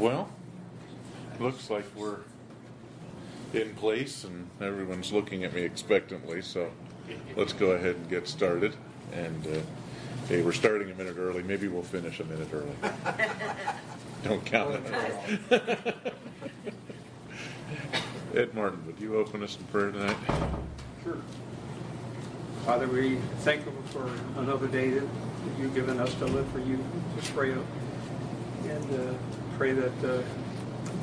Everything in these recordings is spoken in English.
Well, looks like we're in place and everyone's looking at me expectantly, so let's go ahead and get started. And uh, hey, we're starting a minute early. Maybe we'll finish a minute early. Don't count on it. Ed Martin, would you open us in prayer tonight? Sure. Father, we thank you for another day that you've given us to live for you, to pray up. And uh, pray that uh,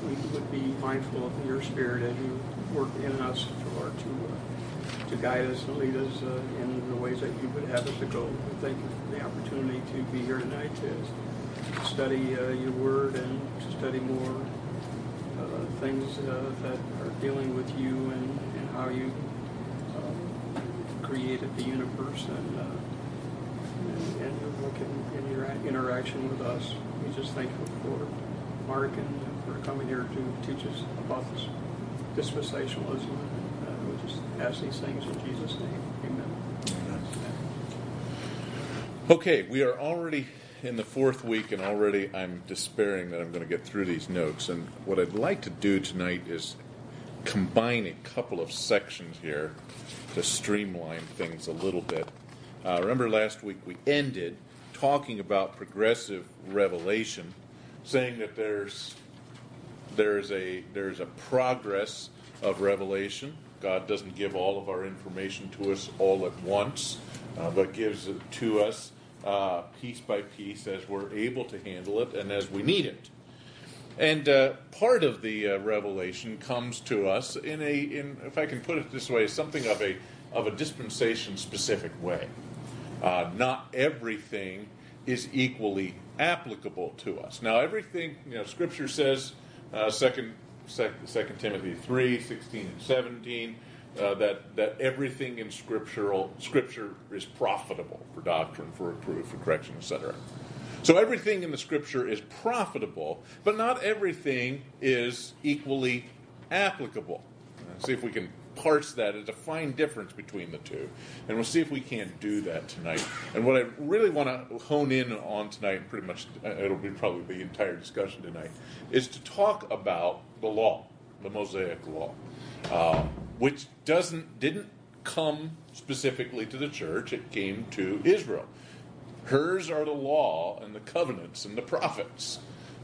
we would be mindful of your spirit as you work in us, Lord, to, uh, to guide us and lead us uh, in the ways that you would have us to go. We thank you for the opportunity to be here tonight to study uh, your word and to study more uh, things uh, that are dealing with you and, and how you created the universe and, and, and your in, in your interaction with us. We just thank you for Mark and for coming here to teach us about this dispensationalism. Uh, we just ask these things in Jesus' name. Amen. Okay, we are already in the fourth week, and already I'm despairing that I'm going to get through these notes. And what I'd like to do tonight is combine a couple of sections here to streamline things a little bit. Uh, remember last week we ended talking about progressive revelation, saying that there's there's a there's a progress of revelation. God doesn't give all of our information to us all at once, uh, but gives it to us uh, piece by piece as we're able to handle it and as we need it. And uh, part of the uh, revelation comes to us in a, in, if I can put it this way, something of a of a dispensation specific way. Uh, not everything is equally applicable to us. Now, everything, you know, Scripture says, uh, second, second Timothy 3, 16 and 17, uh, that, that everything in scriptural scripture is profitable for doctrine, for reproof, for correction, etc. So everything in the scripture is profitable, but not everything is equally applicable. Let's see if we can parse that. There's a fine difference between the two. And we'll see if we can't do that tonight. And what I really want to hone in on tonight, pretty much uh, it'll be probably the entire discussion tonight, is to talk about the law, the Mosaic law, uh, which doesn't didn't come specifically to the church. It came to Israel. Hers are the law and the covenants and the prophets,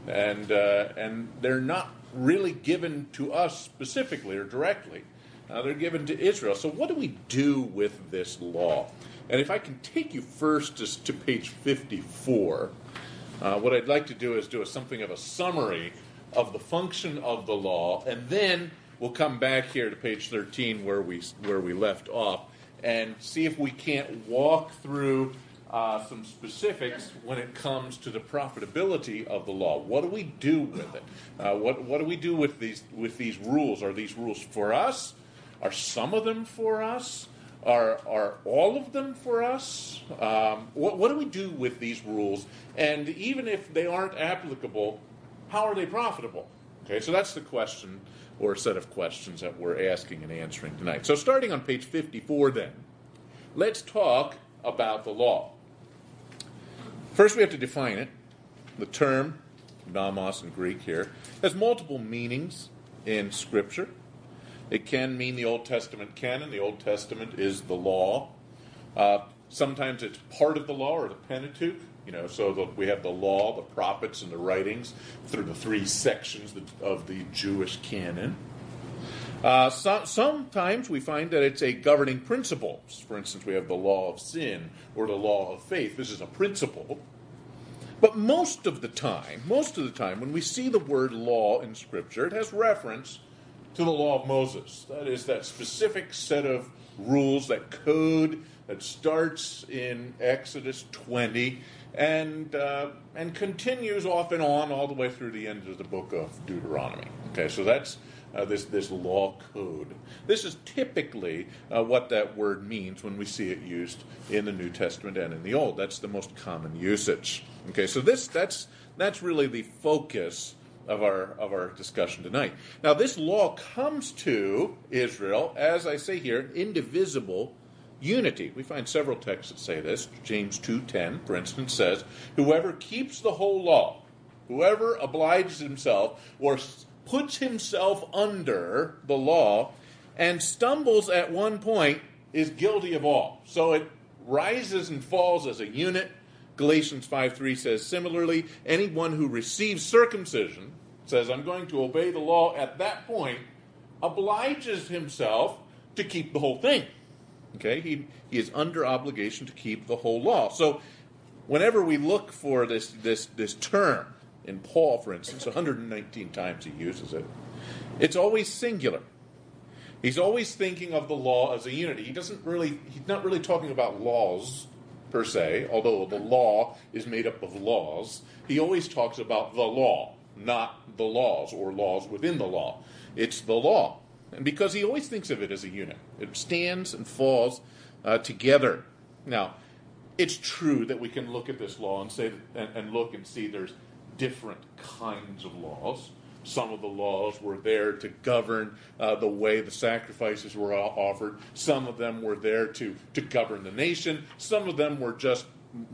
and uh, and they're not really given to us specifically or directly. Uh, they're given to Israel. So, what do we do with this law? And if I can take you first just to page 54, uh, what I'd like to do is do a, something of a summary of the function of the law, and then we'll come back here to page 13 where we, where we left off and see if we can't walk through uh, some specifics when it comes to the profitability of the law. What do we do with it? Uh, what, what do we do with these, with these rules? Are these rules for us? Are some of them for us? Are, are all of them for us? Um, what, what do we do with these rules? And even if they aren't applicable, how are they profitable? Okay, so that's the question or set of questions that we're asking and answering tonight. So, starting on page 54, then, let's talk about the law. First, we have to define it. The term, nomos in Greek here, has multiple meanings in Scripture. It can mean the Old Testament canon. The Old Testament is the law. Uh, sometimes it's part of the law or the Pentateuch. You know, so the, we have the law, the prophets, and the writings through the three sections of the Jewish canon. Uh, so, sometimes we find that it's a governing principle. For instance, we have the law of sin or the law of faith. This is a principle. But most of the time, most of the time, when we see the word law in Scripture, it has reference to the law of Moses. That is that specific set of rules, that code that starts in Exodus 20 and uh, and continues off and on all the way through the end of the book of Deuteronomy. Okay, so that's uh, this this law code. This is typically uh, what that word means when we see it used in the New Testament and in the Old. That's the most common usage. Okay, so this that's that's really the focus of our of our discussion tonight. Now, this law comes to Israel, as I say here, indivisible unity. We find several texts that say this. James 2:10, for instance, says, "Whoever keeps the whole law whoever obliges himself or puts himself under the law and stumbles at one point is guilty of all. So it rises and falls as a unit. Galatians 5 3 says similarly, anyone who receives circumcision, says, I'm going to obey the law at that point, obliges himself to keep the whole thing. Okay? He, he is under obligation to keep the whole law. So whenever we look for this, this, this term, in Paul, for instance, 119 times he uses it, it's always singular. He's always thinking of the law as a unity. He doesn't really, he's not really talking about laws per se, although the law is made up of laws. He always talks about the law, not the laws or laws within the law. It's the law. And because he always thinks of it as a unit, it stands and falls uh, together. Now, it's true that we can look at this law and say and, and look and see there's different kinds of laws. Some of the laws were there to govern uh, the way the sacrifices were offered. Some of them were there to, to govern the nation. Some of them were just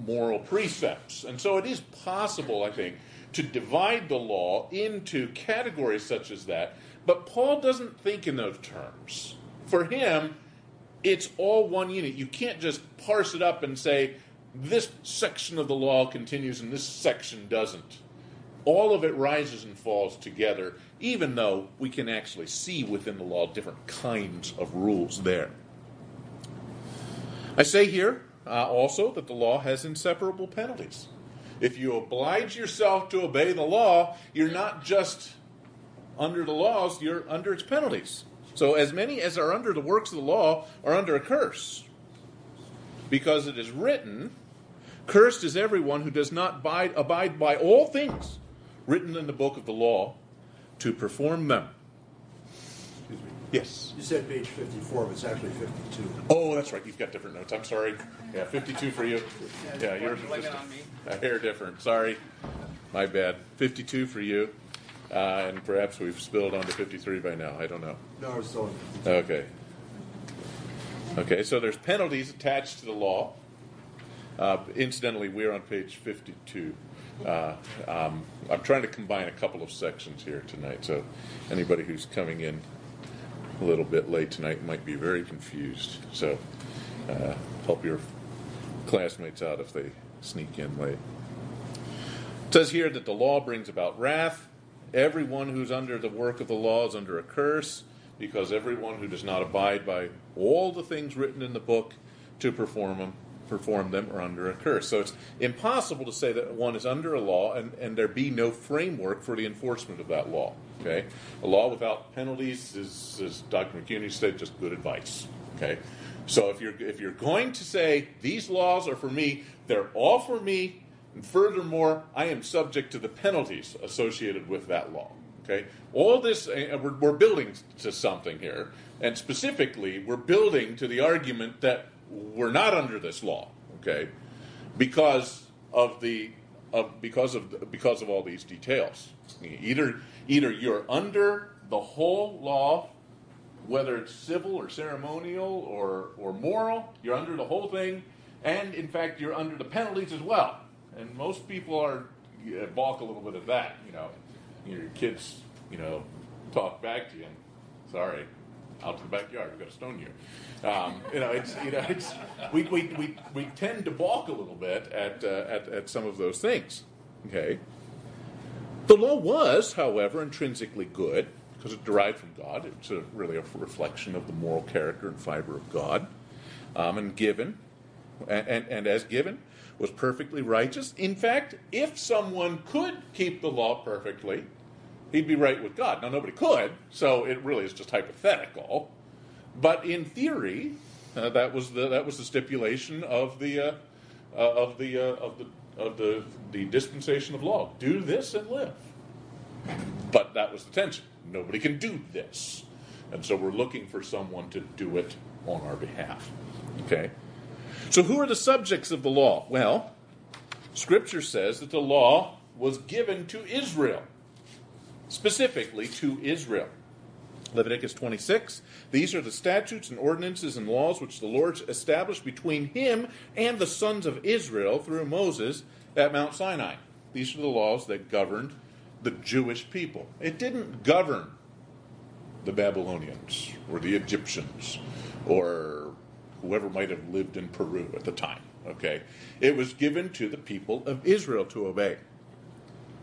moral precepts. And so it is possible, I think, to divide the law into categories such as that. But Paul doesn't think in those terms. For him, it's all one unit. You can't just parse it up and say, this section of the law continues and this section doesn't all of it rises and falls together, even though we can actually see within the law different kinds of rules there. I say here uh, also that the law has inseparable penalties. If you oblige yourself to obey the law, you're not just under the laws, you're under its penalties. So, as many as are under the works of the law are under a curse. Because it is written, Cursed is everyone who does not abide, abide by all things written in the book of the law to perform them. Excuse me. Yes. You said page 54, but it's actually 52. Oh, that's right. You've got different notes. I'm sorry. Yeah, 52 for you. Yeah, yours is Blame just it on me. a hair different. Sorry. My bad. 52 for you. Uh, and perhaps we've spilled onto 53 by now. I don't know. No, it's still in 52. Okay. Okay, so there's penalties attached to the law. Uh, incidentally, we're on page 52. Uh, um, I'm trying to combine a couple of sections here tonight, so anybody who's coming in a little bit late tonight might be very confused. So uh, help your classmates out if they sneak in late. It says here that the law brings about wrath. Everyone who's under the work of the law is under a curse, because everyone who does not abide by all the things written in the book to perform them perform them are under a curse. So it's impossible to say that one is under a law and, and there be no framework for the enforcement of that law. Okay? A law without penalties is, as Dr. McCuney said, just good advice. Okay? So if you're if you're going to say these laws are for me, they're all for me, and furthermore, I am subject to the penalties associated with that law. Okay, all this eh, we're, we're building to something here, and specifically, we're building to the argument that we're not under this law, okay, because of the of because of because of all these details. Either either you're under the whole law, whether it's civil or ceremonial or or moral, you're under the whole thing, and in fact you're under the penalties as well. And most people are balk a little bit of that. You know, your kids, you know, talk back to you. And, Sorry, out to the backyard. We've got a stone here. Um, you know, it's you know, it's we, we, we, we tend to balk a little bit at, uh, at at some of those things. Okay. The law was, however, intrinsically good because it derived from God. It's a, really a reflection of the moral character and fiber of God, um, and given, and, and, and as given, was perfectly righteous. In fact, if someone could keep the law perfectly, he'd be right with God. Now, nobody could, so it really is just hypothetical. But in theory, uh, that was the that was the stipulation of the uh, uh, of the uh, of the of the the dispensation of law. Do this and live. But that was the tension. Nobody can do this, and so we're looking for someone to do it on our behalf. Okay. So, who are the subjects of the law? Well, Scripture says that the law was given to Israel specifically to Israel. Leviticus 26 These are the statutes and ordinances and laws which the Lord established between him and the sons of Israel through Moses at Mount Sinai. these are the laws that governed the Jewish people. It didn't govern the Babylonians or the Egyptians or whoever might have lived in Peru at the time. Okay? It was given to the people of Israel to obey.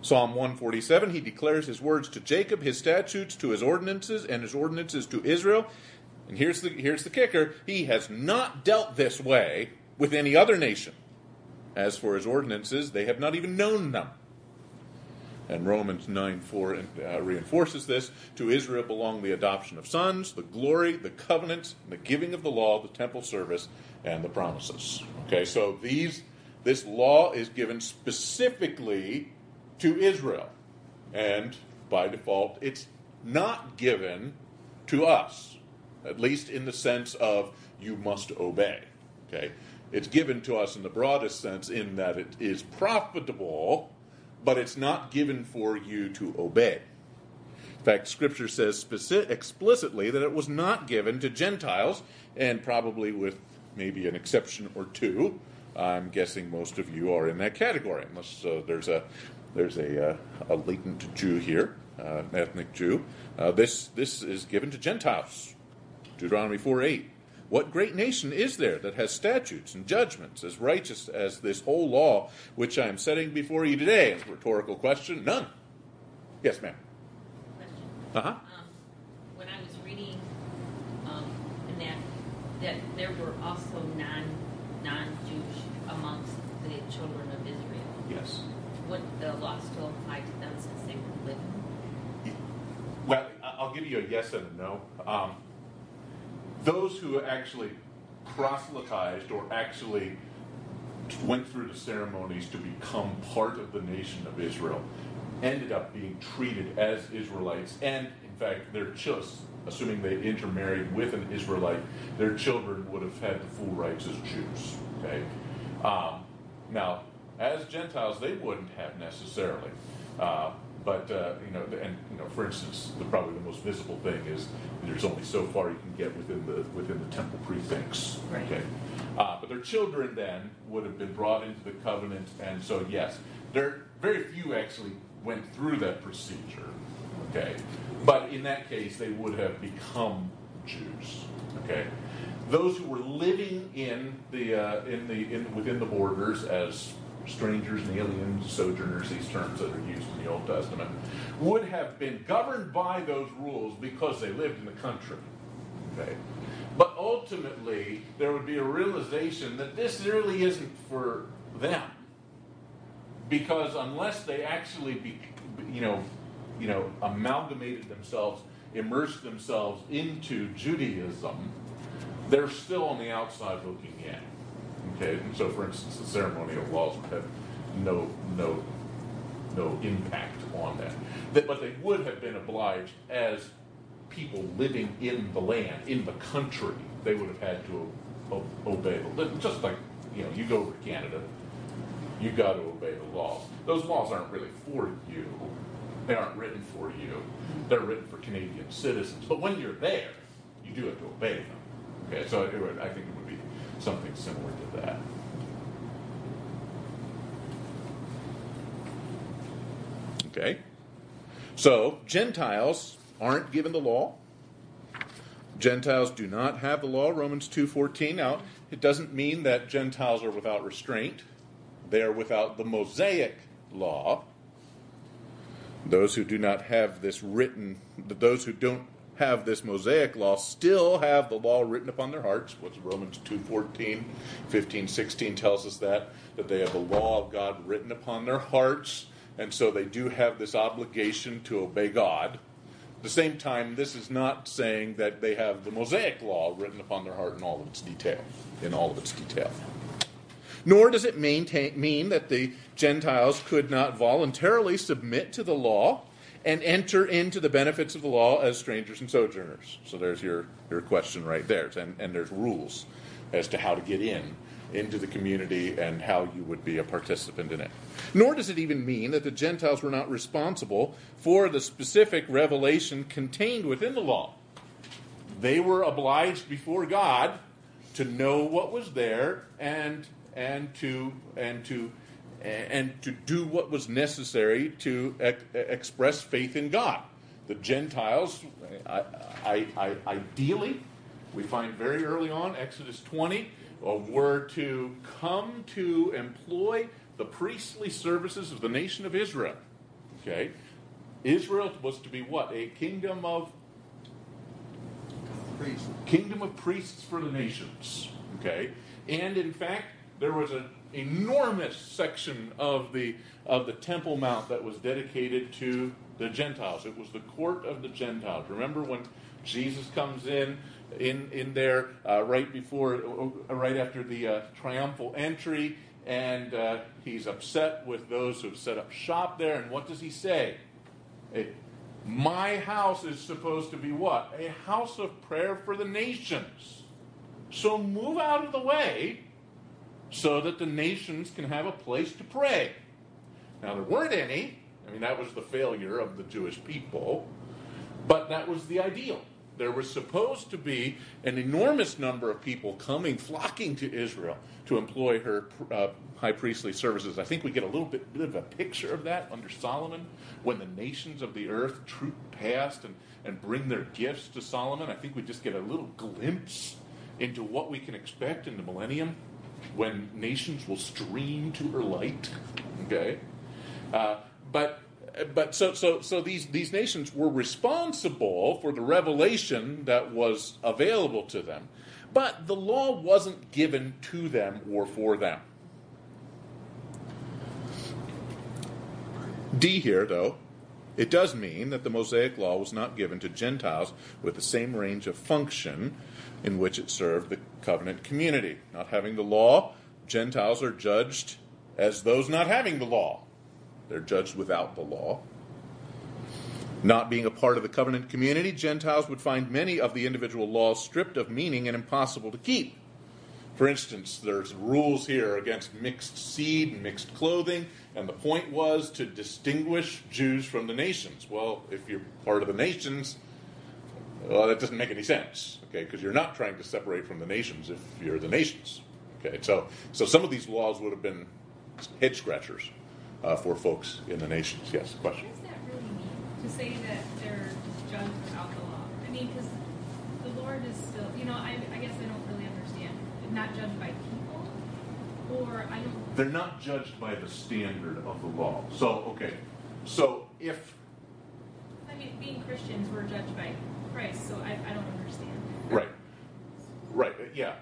Psalm 147, he declares his words to Jacob, his statutes to his ordinances, and his ordinances to Israel. And here's the, here's the kicker he has not dealt this way with any other nation. As for his ordinances, they have not even known them. And Romans 9 4 uh, reinforces this. To Israel belong the adoption of sons, the glory, the covenants, the giving of the law, the temple service, and the promises. Okay, so these this law is given specifically to Israel. And by default, it's not given to us, at least in the sense of you must obey. Okay? It's given to us in the broadest sense in that it is profitable, but it's not given for you to obey. In fact, Scripture says specific, explicitly that it was not given to Gentiles, and probably with maybe an exception or two. I'm guessing most of you are in that category, unless uh, there's a there's a, uh, a latent Jew here, uh, an ethnic Jew. Uh, this, this is given to Gentiles. Deuteronomy 4 8. What great nation is there that has statutes and judgments as righteous as this whole law which I am setting before you today? It's a Rhetorical question. None. Yes, ma'am. Uh huh. Um, when I was reading um, in that, that there were also non non Jewish amongst the children of Israel. Yes. Would the law still apply to them since they were living? Well, I'll give you a yes and a no. Um, those who actually proselytized or actually went through the ceremonies to become part of the nation of Israel ended up being treated as Israelites, and in fact, their children, assuming they intermarried with an Israelite, their children would have had the full rights as Jews. Okay. Um, now, as Gentiles, they wouldn't have necessarily. Uh, but uh, you know, and you know, for instance, the, probably the most visible thing is there's only so far you can get within the within the temple precincts. Right. Okay, uh, but their children then would have been brought into the covenant, and so yes, there very few actually went through that procedure. Okay, but in that case, they would have become Jews. Okay, those who were living in the uh, in the in, within the borders as strangers and aliens, sojourners, these terms that are used in the Old Testament, would have been governed by those rules because they lived in the country. Okay? But ultimately, there would be a realization that this really isn't for them. Because unless they actually be, you know, you know, amalgamated themselves, immersed themselves into Judaism, they're still on the outside looking in. Okay, and so for instance, the ceremonial laws would have no no no impact on that. But they would have been obliged as people living in the land, in the country, they would have had to obey the just like you know, you go over to Canada, you got to obey the laws. Those laws aren't really for you. They aren't written for you. They're written for Canadian citizens. But when you're there, you do have to obey them. Okay, so I think something similar to that. Okay? So, Gentiles aren't given the law. Gentiles do not have the law, Romans 2:14. Now, it doesn't mean that Gentiles are without restraint. They are without the Mosaic law. Those who do not have this written, those who don't have this Mosaic law still have the law written upon their hearts. What's Romans 2 14, 15, 16 tells us that, that they have the law of God written upon their hearts, and so they do have this obligation to obey God. At the same time, this is not saying that they have the Mosaic law written upon their heart in all of its detail, in all of its detail. Nor does it maintain, mean that the Gentiles could not voluntarily submit to the law and enter into the benefits of the law as strangers and sojourners. So there's your, your question right there. And, and there's rules as to how to get in into the community and how you would be a participant in it. Nor does it even mean that the Gentiles were not responsible for the specific revelation contained within the law. They were obliged before God to know what was there and and to and to and to do what was necessary to ex- express faith in God. The Gentiles, I, I, I, ideally, we find very early on, Exodus 20, uh, were to come to employ the priestly services of the nation of Israel. Okay? Israel was to be what? A kingdom of Priest. kingdom of priests for the nations. Okay, and in fact, there was an enormous section of the of the Temple Mount that was dedicated to the Gentiles. It was the court of the Gentiles. Remember when Jesus comes in in in there uh, right before, uh, right after the uh, triumphal entry, and uh, he's upset with those who have set up shop there. And what does he say? My house is supposed to be what? A house of prayer for the nations. So move out of the way so that the nations can have a place to pray. Now, there weren't any. I mean, that was the failure of the Jewish people. But that was the ideal. There was supposed to be an enormous number of people coming, flocking to Israel to employ her uh, high priestly services. I think we get a little bit, bit of a picture of that under Solomon when the nations of the earth troop past and, and bring their gifts to Solomon. I think we just get a little glimpse into what we can expect in the millennium when nations will stream to her light. Okay? Uh, but but so so so these these nations were responsible for the revelation that was available to them but the law wasn't given to them or for them d here though it does mean that the mosaic law was not given to gentiles with the same range of function in which it served the covenant community not having the law gentiles are judged as those not having the law they're judged without the law. Not being a part of the covenant community, Gentiles would find many of the individual laws stripped of meaning and impossible to keep. For instance, there's rules here against mixed seed and mixed clothing, and the point was to distinguish Jews from the nations. Well, if you're part of the nations, well, that doesn't make any sense, okay, because you're not trying to separate from the nations if you're the nations. Okay, so, so some of these laws would have been head scratchers uh, for folks in the nations. Yes, question. What does that really mean? To say that they're judged without the law? I mean, because the Lord is still, you know, I, I guess I don't really understand. Not judged by people, or I don't. They're not judged by the standard of the law. So, okay, so if I mean, being Christians, we're judged by So I, I don't understand. right, right, uh, yeah,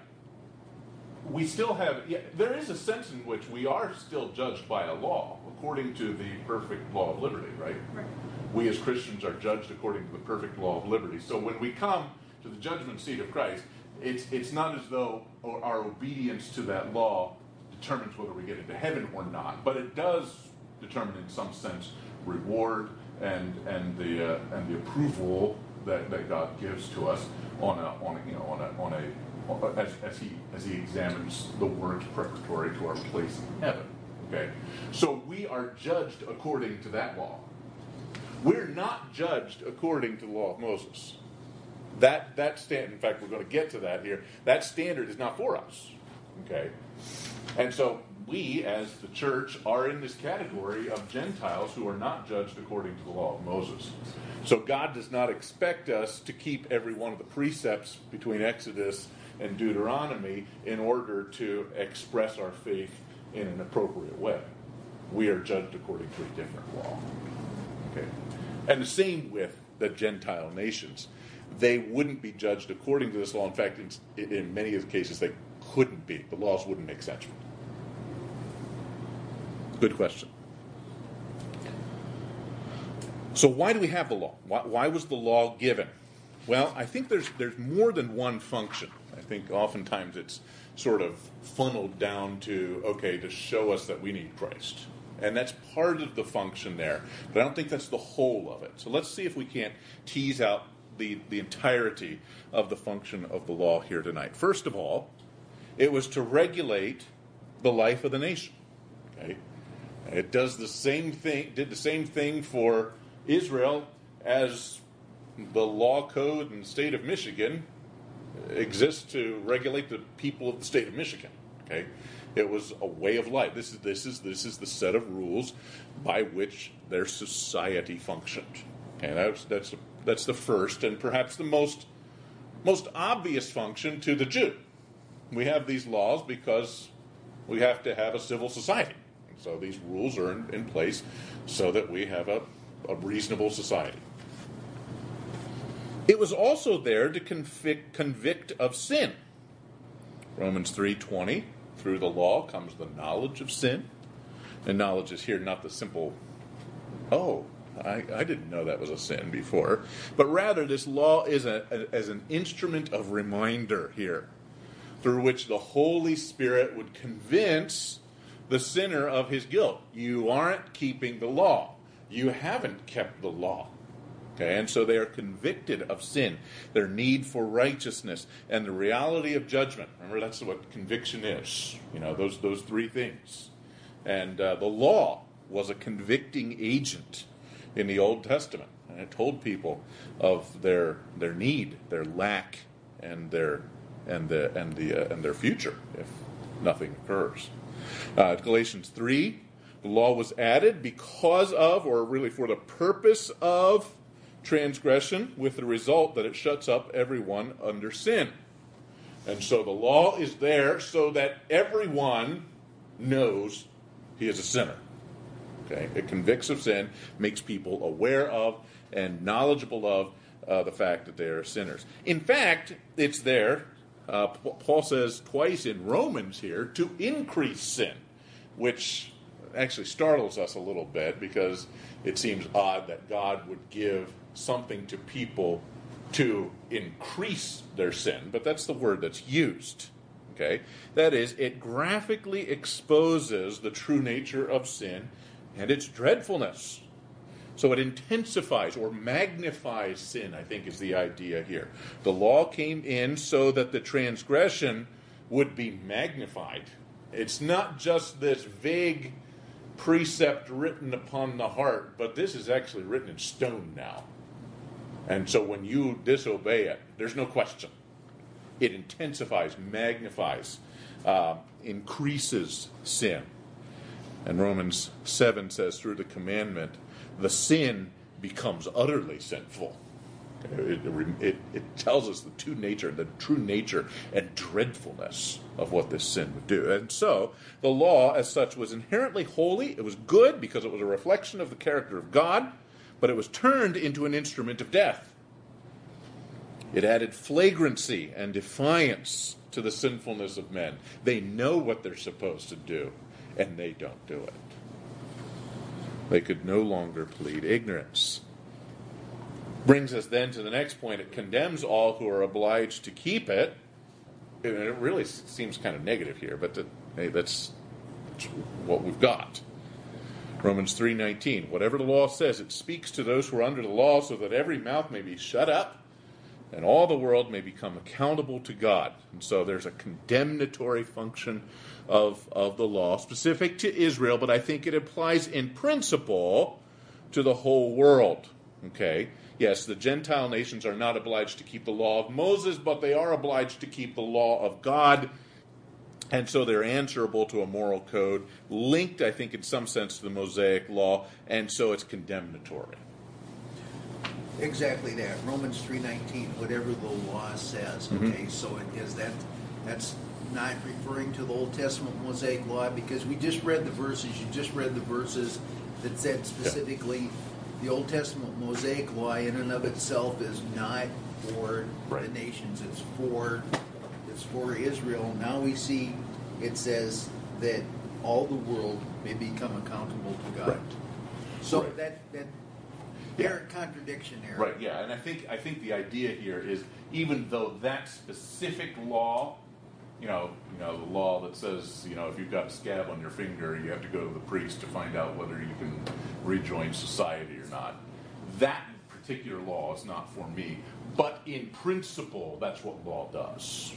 we still have. Yeah, there is a sense in which we are still judged by a law according to the perfect law of liberty, right? Right. we as Christians are judged according to the perfect law of liberty. So when we come to the judgment seat of Christ, it's, it's not as though our obedience to that law determines whether we get into heaven or not, but it does determine, in some sense, reward and and the uh, and the approval that, that God gives to us on a on a, you know on a on a as, as he as he examines the works preparatory to our place in heaven. Okay, so we are judged according to that law. We're not judged according to the law of Moses. That that stand. In fact, we're going to get to that here. That standard is not for us. Okay, and so we, as the church, are in this category of Gentiles who are not judged according to the law of Moses. So God does not expect us to keep every one of the precepts between Exodus and Deuteronomy in order to express our faith in an appropriate way. We are judged according to a different law. Okay. And the same with the Gentile nations. They wouldn't be judged according to this law. In fact, in, in many of the cases, they couldn't be. The laws wouldn't make sense. Good question. So, why do we have the law? Why, why was the law given? Well, I think there's there's more than one function. I think oftentimes it's sort of funneled down to okay to show us that we need Christ, and that's part of the function there. But I don't think that's the whole of it. So let's see if we can't tease out the the entirety of the function of the law here tonight. First of all, it was to regulate the life of the nation. Okay, it does the same thing. Did the same thing for Israel as the law code in the state of Michigan exists to regulate the people of the state of Michigan. Okay, it was a way of life. This is this is this is the set of rules by which their society functioned. Okay, that's that's that's the first and perhaps the most most obvious function to the Jew. We have these laws because we have to have a civil society. So these rules are in, in place so that we have a, a reasonable society. It was also there to convict, convict of sin. Romans 3:20 through the law comes the knowledge of sin. And knowledge is here not the simple oh, I, I didn't know that was a sin before, but rather this law is a, a, as an instrument of reminder here through which the Holy Spirit would convince the sinner of his guilt. You aren't keeping the law. You haven't kept the law. Okay, and so they are convicted of sin, their need for righteousness, and the reality of judgment. Remember, that's what conviction is. You know, those those three things. And uh, the law was a convicting agent in the Old Testament, and it told people of their their need, their lack, and their and the and the uh, and their future if nothing occurs. Uh, Galatians three, the law was added because of, or really for the purpose of transgression with the result that it shuts up everyone under sin. And so the law is there so that everyone knows he is a sinner. Okay? It convicts of sin, makes people aware of and knowledgeable of uh, the fact that they are sinners. In fact, it's there, uh, Paul says twice in Romans here, to increase sin, which actually startles us a little bit because it seems odd that God would give something to people to increase their sin, but that's the word that's used. Okay? That is, it graphically exposes the true nature of sin and its dreadfulness. So it intensifies or magnifies sin, I think is the idea here. The law came in so that the transgression would be magnified. It's not just this vague precept written upon the heart, but this is actually written in stone now. And so when you disobey it, there's no question. It intensifies, magnifies, uh, increases sin. And Romans 7 says, through the commandment, the sin becomes utterly sinful. It, it, it, tells us the true nature, the true nature and dreadfulness of what this sin would do. And so, the law, as such, was inherently holy. It was good because it was a reflection of the character of God but it was turned into an instrument of death. It added flagrancy and defiance to the sinfulness of men. They know what they're supposed to do, and they don't do it. They could no longer plead ignorance. Brings us then to the next point. It condemns all who are obliged to keep it. It really seems kind of negative here, but hey, that's what we've got. Romans 3:19 Whatever the law says it speaks to those who are under the law so that every mouth may be shut up and all the world may become accountable to God. And so there's a condemnatory function of, of the law specific to Israel, but I think it applies in principle to the whole world. Okay? Yes, the Gentile nations are not obliged to keep the law of Moses, but they are obliged to keep the law of God and so they're answerable to a moral code, linked, I think, in some sense to the Mosaic law, and so it's condemnatory. Exactly that. Romans three nineteen, whatever the law says. Mhm. Okay, so it is that that's not referring to the Old Testament Mosaic law because we just read the verses. You just read the verses that said specifically the Old Testament Mosaic law in and of itself is not for Right. the nations. It's for it's for Israel. Now we see it says that all the world may become accountable to God. Right. So Right. that that There contradiction there. Right, yeah, and I think I think the idea here is even though that specific law, you know, you know, the law that says, you know, if you've got a scab on your finger, you have to go to the priest to find out whether you can rejoin society or not. That particular law is not for me, but in principle, that's what law does.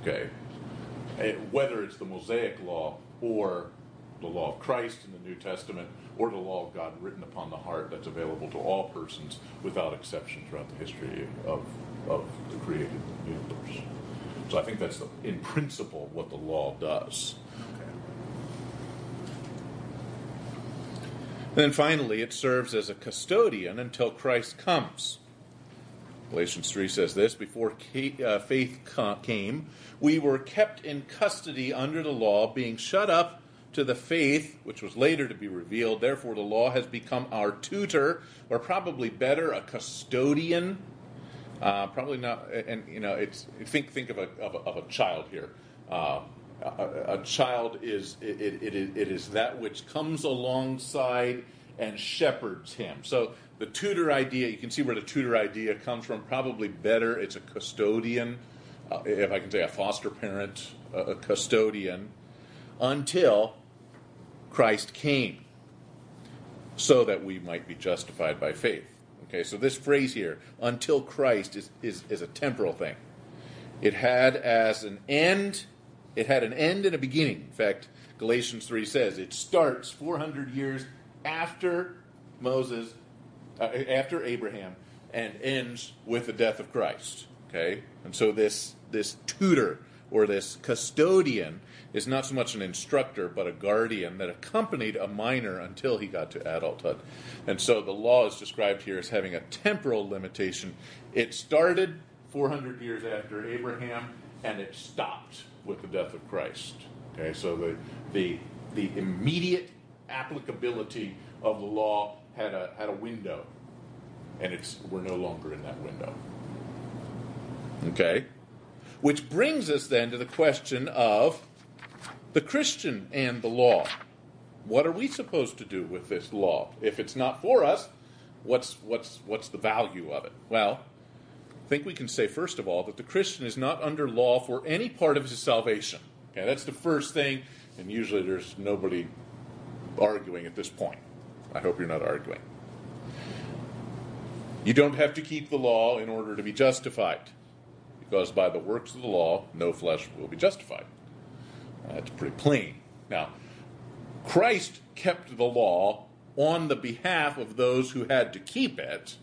Okay, Eh, whether it's the Mosaic law or the law of Christ in the New Testament or the law of God written upon the heart that's available to all persons without exception throughout the history of, of the created universe. So I think that's the, in principle what the law does. And then finally, it serves as a custodian until Christ comes. Galatians 3 says this Before uh, faith came, we were kept in custody under the law, being shut up to the faith which was later to be revealed. Therefore, the law has become our tutor, or probably better, a custodian. Uh, probably not, and you know, it's think think of a of a, of a child here. Uh, a, a, child is it, it, it, it is that which comes alongside and shepherds him. So the tutor idea, you can see where the tutor idea comes from. Probably better, it's a custodian, uh, if I can say a foster parent, a custodian, until Christ came, so that we might be justified by faith. Okay, so this phrase here, until Christ, is, is, is a temporal thing. It had as an end it had an end and a beginning. In fact, Galatians 3 says it starts 400 years after Moses, uh, after Abraham, and ends with the death of Christ. Okay? And so this, this tutor or this custodian is not so much an instructor, but a guardian that accompanied a minor until he got to adulthood. And so the law is described here as having a temporal limitation. It started 400 years after Abraham, and it stopped with the death of Christ. Okay, so the, the, the immediate applicability of the law had a, had a window, and it's, we're no longer in that window. Okay? Which brings us then to the question of the Christian and the law. What are we supposed to do with this law? If it's not for us, what's, what's, what's the value of it? Well, I think we can say, first of all, that the Christian is not under law for any part of his salvation. Okay, that's the first thing, and usually there's nobody arguing at this point. I hope you're not arguing. You don't have to keep the law in order to be justified, because by the works of the law, no flesh will be justified. That's pretty plain. Now, Christ kept the law on the behalf of those who had to keep it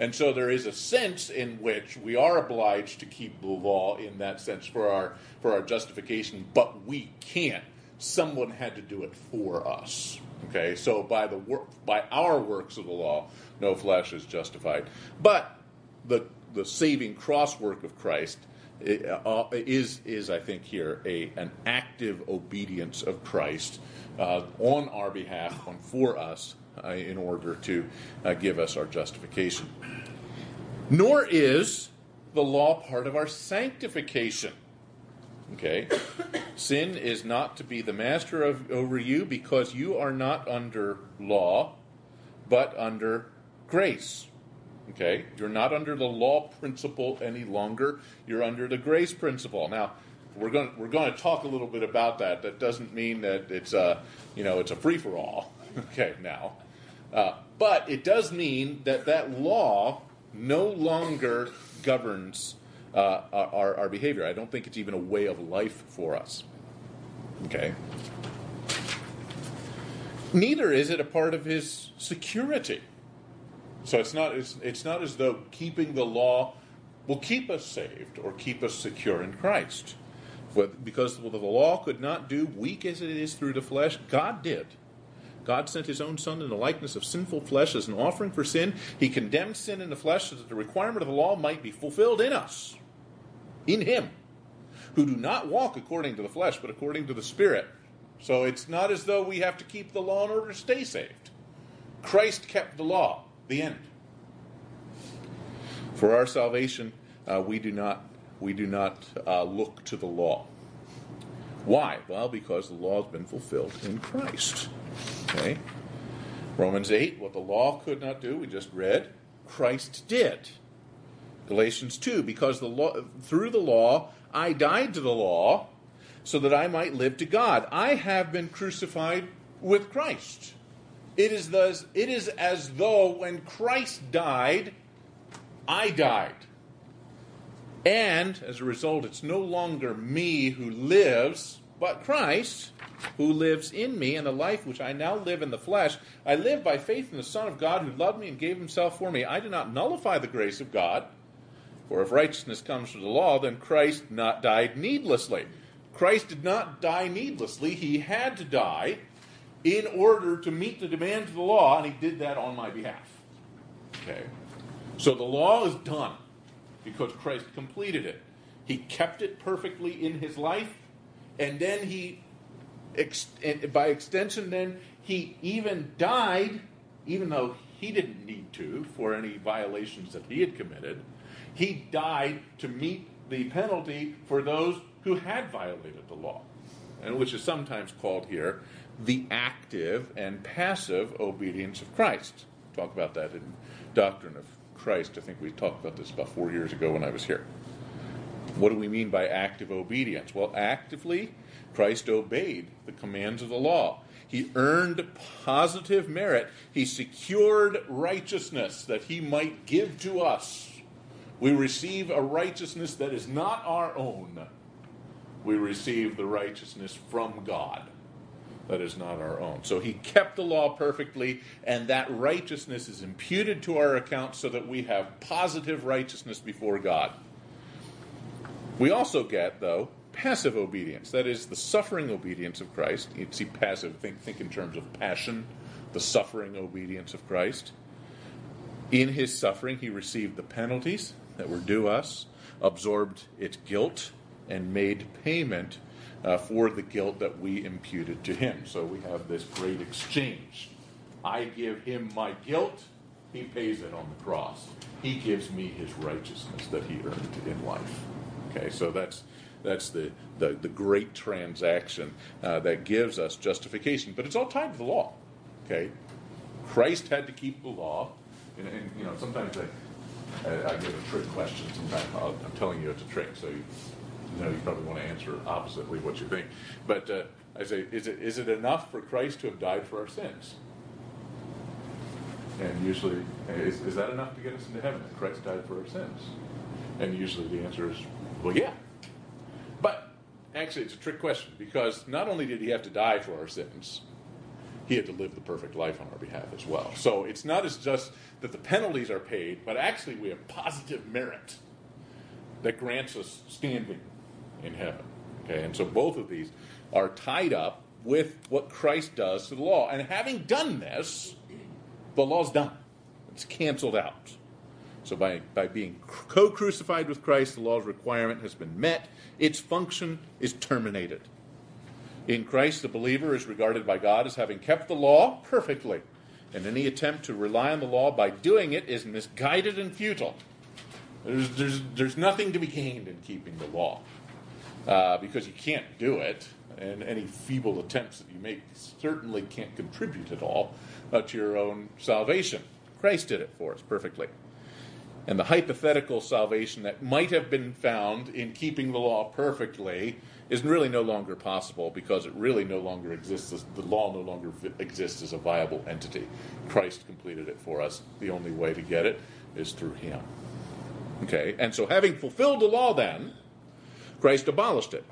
and so there is a sense in which we are obliged to keep the law in that sense for our for our justification, but we can't. Someone had to do it for us. Okay, so by the work by our works of the law, no flesh is justified. But the the saving cross work of Christ is is I think here a an active obedience of Christ uh, on our behalf and for us uh, in order to uh, give us our justification. Nor is the law part of our sanctification. Okay? Sin is not to be the master of, over you because you are not under law, but under grace. Okay? You're not under the law principle any longer. You're under the grace principle. Now, we're going we're going to talk a little bit about that. That doesn't mean that it's a, you know, it's a free for all. Okay, now. Uh, but it does mean that that law no longer governs uh, our, our behavior. I don't think it's even a way of life for us. Okay? Neither is it a part of his security. So it's not, it's, it's not as though keeping the law will keep us saved or keep us secure in Christ. But because the law could not do, weak as it is through the flesh, God did. God sent his own Son in the likeness of sinful flesh as an offering for sin. He condemned sin in the flesh so that the requirement of the law might be fulfilled in us, in him, who do not walk according to the flesh, but according to the Spirit. So it's not as though we have to keep the law in order to stay saved. Christ kept the law, the end. For our salvation, uh, we do not, we do not uh, look to the law. Why? Well, because the law has been fulfilled in Christ. Okay? Romans 8, what the law could not do, we just read, Christ did. Galatians 2, because the law, through the law I died to the law so that I might live to God. I have been crucified with Christ. It is thus it is as though when Christ died, I died. And as a result, it's no longer me who lives, but Christ who lives in me, and the life which I now live in the flesh, I live by faith in the Son of God who loved me and gave himself for me. I do not nullify the grace of God. For if righteousness comes through the law, then Christ not died needlessly. Christ did not die needlessly. He had to die in order to meet the demands of the law, and he did that on my behalf. Okay? So the law is done because Christ completed it. He kept it perfectly in his life, and then he, and by extension, then he even died, even though he didn't need to for any violations that he had committed. He died to meet the penalty for those who had violated the law, and which is sometimes called here the active and passive obedience of Christ. Talk about that in Doctrine of Christ. I think we talked about this about four years ago when I was here. What do we mean by active obedience? Well, actively, Christ obeyed the commands of the law. He earned positive merit. He secured righteousness that he might give to us. We receive a righteousness that is not our own. We receive the righteousness from God that is not our own. So he kept the law perfectly, and that righteousness is imputed to our account so that we have positive righteousness before God. We also get, though, passive obedience. That is the suffering obedience of Christ. You see passive, think, think in terms of passion, the suffering obedience of Christ. In his suffering, he received the penalties that were due us, absorbed its guilt, and made payment uh, for the guilt that we imputed to him. So we have this great exchange. I give him my guilt, he pays it on the cross. He gives me his righteousness that he earned in life. Okay, so that's that's the, the, the great transaction uh, that gives us justification. But it's all tied to the law. Okay? Christ had to keep the law. And, and you know, sometimes I, I, I give a trick question. Sometimes i am telling you it's a trick, so you, you know you probably want to answer oppositely what you think. But uh, I say, is it is it enough for Christ to have died for our sins? And usually, is, is that enough to get us into heaven? Christ died for our sins? And usually the answer is, well, yeah. But actually, it's a trick question because not only did he have to die for our sins, he had to live the perfect life on our behalf as well. So it's not as just that the penalties are paid, but actually we have positive merit that grants us standing in heaven. Okay, and so both of these are tied up with what Christ does to the law. And having done this, the law's done. It's canceled out. So by, by being co crucified with Christ, the law's requirement has been met, its function is terminated. In Christ, the believer is regarded by God as having kept the law perfectly, and any attempt to rely on the law by doing it is misguided and futile. There's, there's, there's nothing to be gained in keeping the law uh, because you can't do it, and any feeble attempts that you make certainly can't contribute at all uh, to your own salvation. Christ did it for us perfectly. And the hypothetical salvation that might have been found in keeping the law perfectly is really no longer possible because it really no longer exists. As, the law no longer exists as a viable entity. Christ completed it for us. The only way to get it is through Him. Okay, and so having fulfilled the law, then, Christ abolished it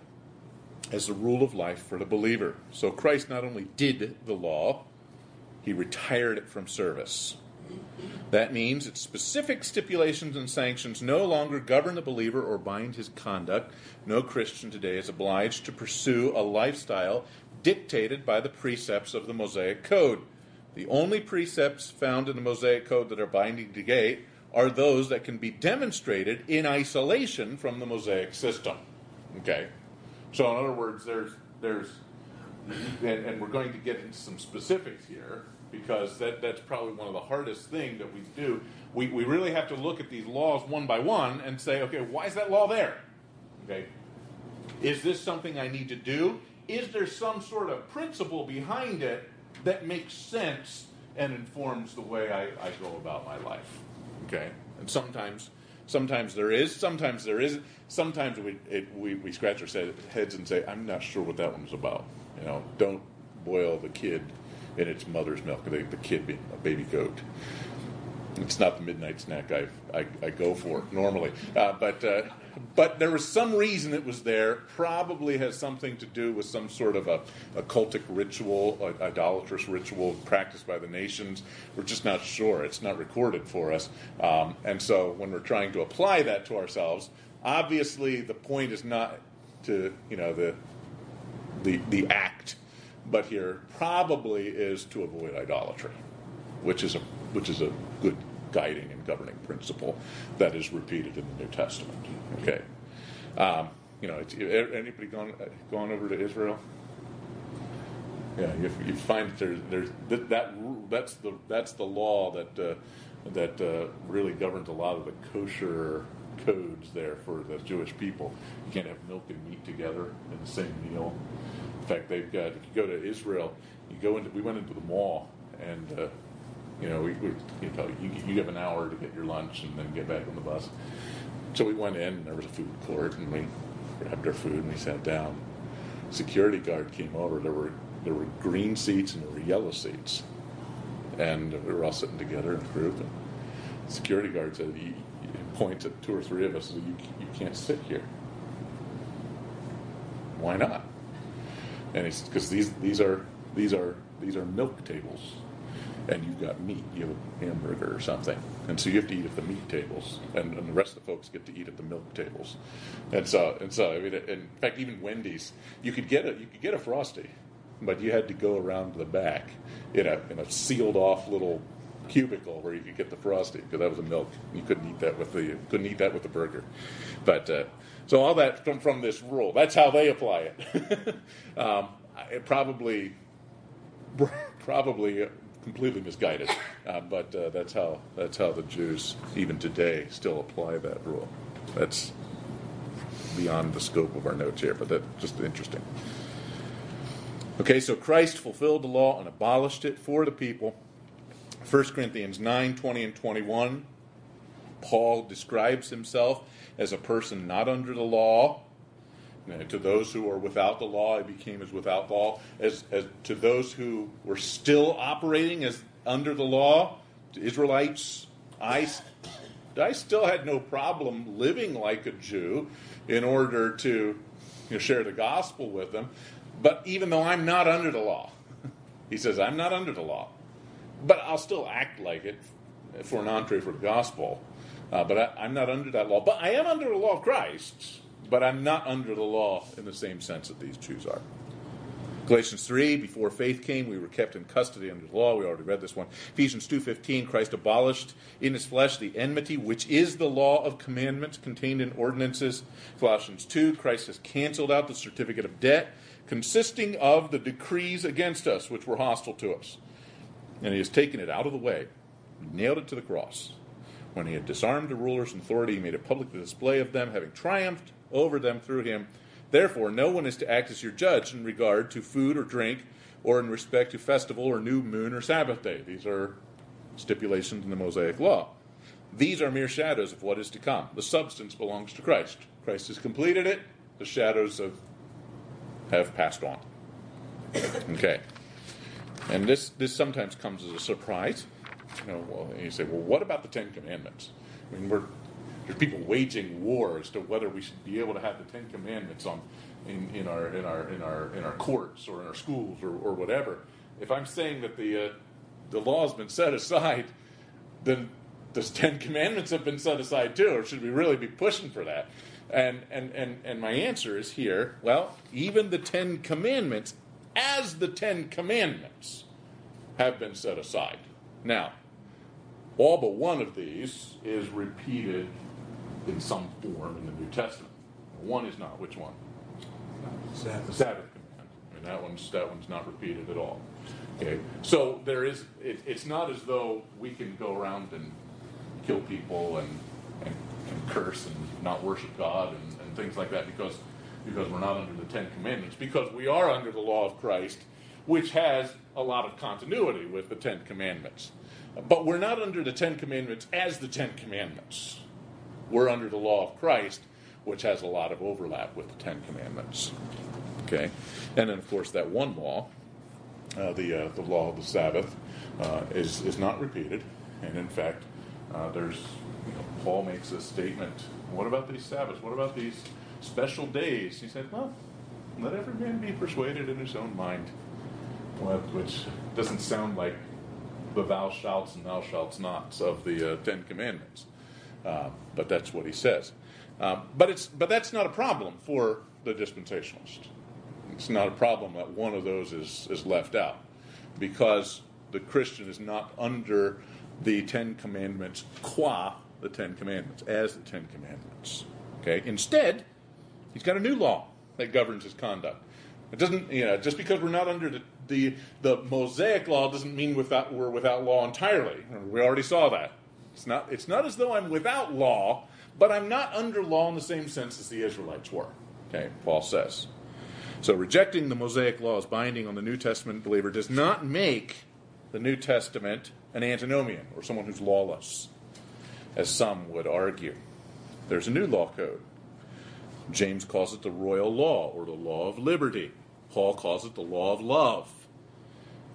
as the rule of life for the believer. So Christ not only did the law, he retired it from service. That means that specific stipulations and sanctions no longer govern the believer or bind his conduct. No Christian today is obliged to pursue a lifestyle dictated by the precepts of the Mosaic Code. The only precepts found in the Mosaic Code that are binding today are those that can be demonstrated in isolation from the Mosaic system. Okay? So, in other words, there's, there's and, and we're going to get into some specifics here because that, that's probably one of the hardest things that we do. We, we really have to look at these laws one by one and say, okay, why is that law there? Okay, is this something I need to do? Is there some sort of principle behind it that makes sense and informs the way I, I go about my life? Okay, and sometimes sometimes there is, sometimes there isn't. Sometimes we it, we, we scratch our heads and say, I'm not sure what that one's about. You know, don't boil the kid in its mother's milk, the, the kid being a baby goat. It's not the midnight snack I, I, I go for normally. Uh, but, uh, but there was some reason it was there. Probably has something to do with some sort of a, a cultic ritual, a, idolatrous ritual practiced by the nations. We're just not sure. It's not recorded for us. Um, and so when we're trying to apply that to ourselves, obviously the point is not to, you know, the, the, the act, but here probably is to avoid idolatry, which is a, which is a good guiding and governing principle that is repeated in the New Testament. Okay, um, you know, anybody gone gone over to Israel? Yeah, you, you find that there's, that, that that's the that's the law that uh, that uh, really governs a lot of the kosher codes there for the Jewish people. You can't have milk and meat together in the same meal. In fact, they've got if you go to Israel, you go into we went into the mall and uh, you know, we, we you know, you, you have an hour to get your lunch and then get back on the bus. So we went in, and there was a food court, and we grabbed our food and we sat down. Security guard came over. There were there were green seats and there were yellow seats, and we were all sitting together in a group. And security guard said, he, points at two or three of us, and you you can't sit here. Why not? And he said, because these these are these are these are milk tables and you've got meat, you have a hamburger or something, and so you have to eat at the meat tables, and, and the rest of the folks get to eat at the milk tables, and so and so I mean, in fact, even Wendy's, you could get a you could get a frosty, but you had to go around the back in a in a sealed off little cubicle where you could get the frosty because that was a milk. You couldn't eat that with the couldn't eat that with the burger, but uh, so all that from from this rule. That's how they apply it. um, it probably probably completely misguided. Uh, but uh, that's how that's how the Jews even today still apply that rule. That's beyond the scope of our notes here, but that's just interesting. Okay, so Christ fulfilled the law and abolished it for the people. 1 Corinthians 9 20 and 21. Paul describes himself as a person not under the law, to those who are without the law, I became as without law. As, as to those who were still operating as under the law, to Israelites, I, I still had no problem living like a Jew in order to you know, share the gospel with them. But even though I'm not under the law, he says, I'm not under the law, but I'll still act like it for an entree for the gospel. Uh, but I, I'm not under that law. But I am under the law of Christ but I'm not under the law in the same sense that these Jews are. Galatians 3, before faith came, we were kept in custody under the law. We already read this one. Ephesians 2.15, Christ abolished in his flesh the enmity, which is the law of commandments contained in ordinances. Colossians 2, Christ has canceled out the certificate of debt consisting of the decrees against us, which were hostile to us. And he has taken it out of the way, nailed it to the cross. When he had disarmed the rulers and authority, he made a public display of them, having triumphed over them through him. Therefore, no one is to act as your judge in regard to food or drink, or in respect to festival or new moon or Sabbath day. These are stipulations in the Mosaic Law. These are mere shadows of what is to come. The substance belongs to Christ. Christ has completed it. The shadows have, have passed on. Okay. And this, this sometimes comes as a surprise. You know, well, you say, well, what about the Ten Commandments? I mean, we're there's people waging war as to whether we should be able to have the Ten Commandments on in, in our in our in our in our courts or in our schools or, or whatever. If I'm saying that the uh, the law has been set aside, then the Ten Commandments have been set aside too, or should we really be pushing for that? And and and and my answer is here. Well, even the Ten Commandments, as the Ten Commandments, have been set aside. Now, all but one of these is repeated in some form in the New Testament. One is not. Which one? Sabbath. The Sabbath command. I mean, that one's that one's not repeated at all. Okay, so there is. It, it's not as though we can go around and kill people and and, and curse and not worship God and, and things like that because because we're not under the Ten Commandments because we are under the law of Christ, which has a lot of continuity with the Ten Commandments. But we're not under the Ten Commandments as the Ten Commandments. We're under the law of Christ, which has a lot of overlap with the Ten Commandments. Okay, and then of course that one law, uh, the uh, the law of the Sabbath, uh, is is not repeated, and in fact Uh, there's, you know, Paul makes a statement. What about these Sabbaths? What about these special days? He said, well, let every man be persuaded in his own mind. Well, which doesn't sound like the thou shalt and thou shalt nots of the uh, Ten Commandments. Uh, but that's what he says. Uh, but, it's, but that's not a problem for the dispensationalist. It's not a problem that one of those is, is left out because the Christian is not under the Ten Commandments qua the Ten Commandments, as the Ten Commandments. Okay? Instead, he's got a new law that governs his conduct. It doesn't, you know, just because we're not under the, the, the Mosaic law doesn't mean without, we're without law entirely. We already saw that. It's not, it's not as though I'm without law, but I'm not under law in the same sense as the Israelites were. Okay, Paul says. So rejecting the Mosaic law as binding on the New Testament believer does not make the New Testament an antinomian or someone who's lawless, as some would argue. There's a new law code. James calls it the royal law or the law of liberty. Paul calls it the law of love.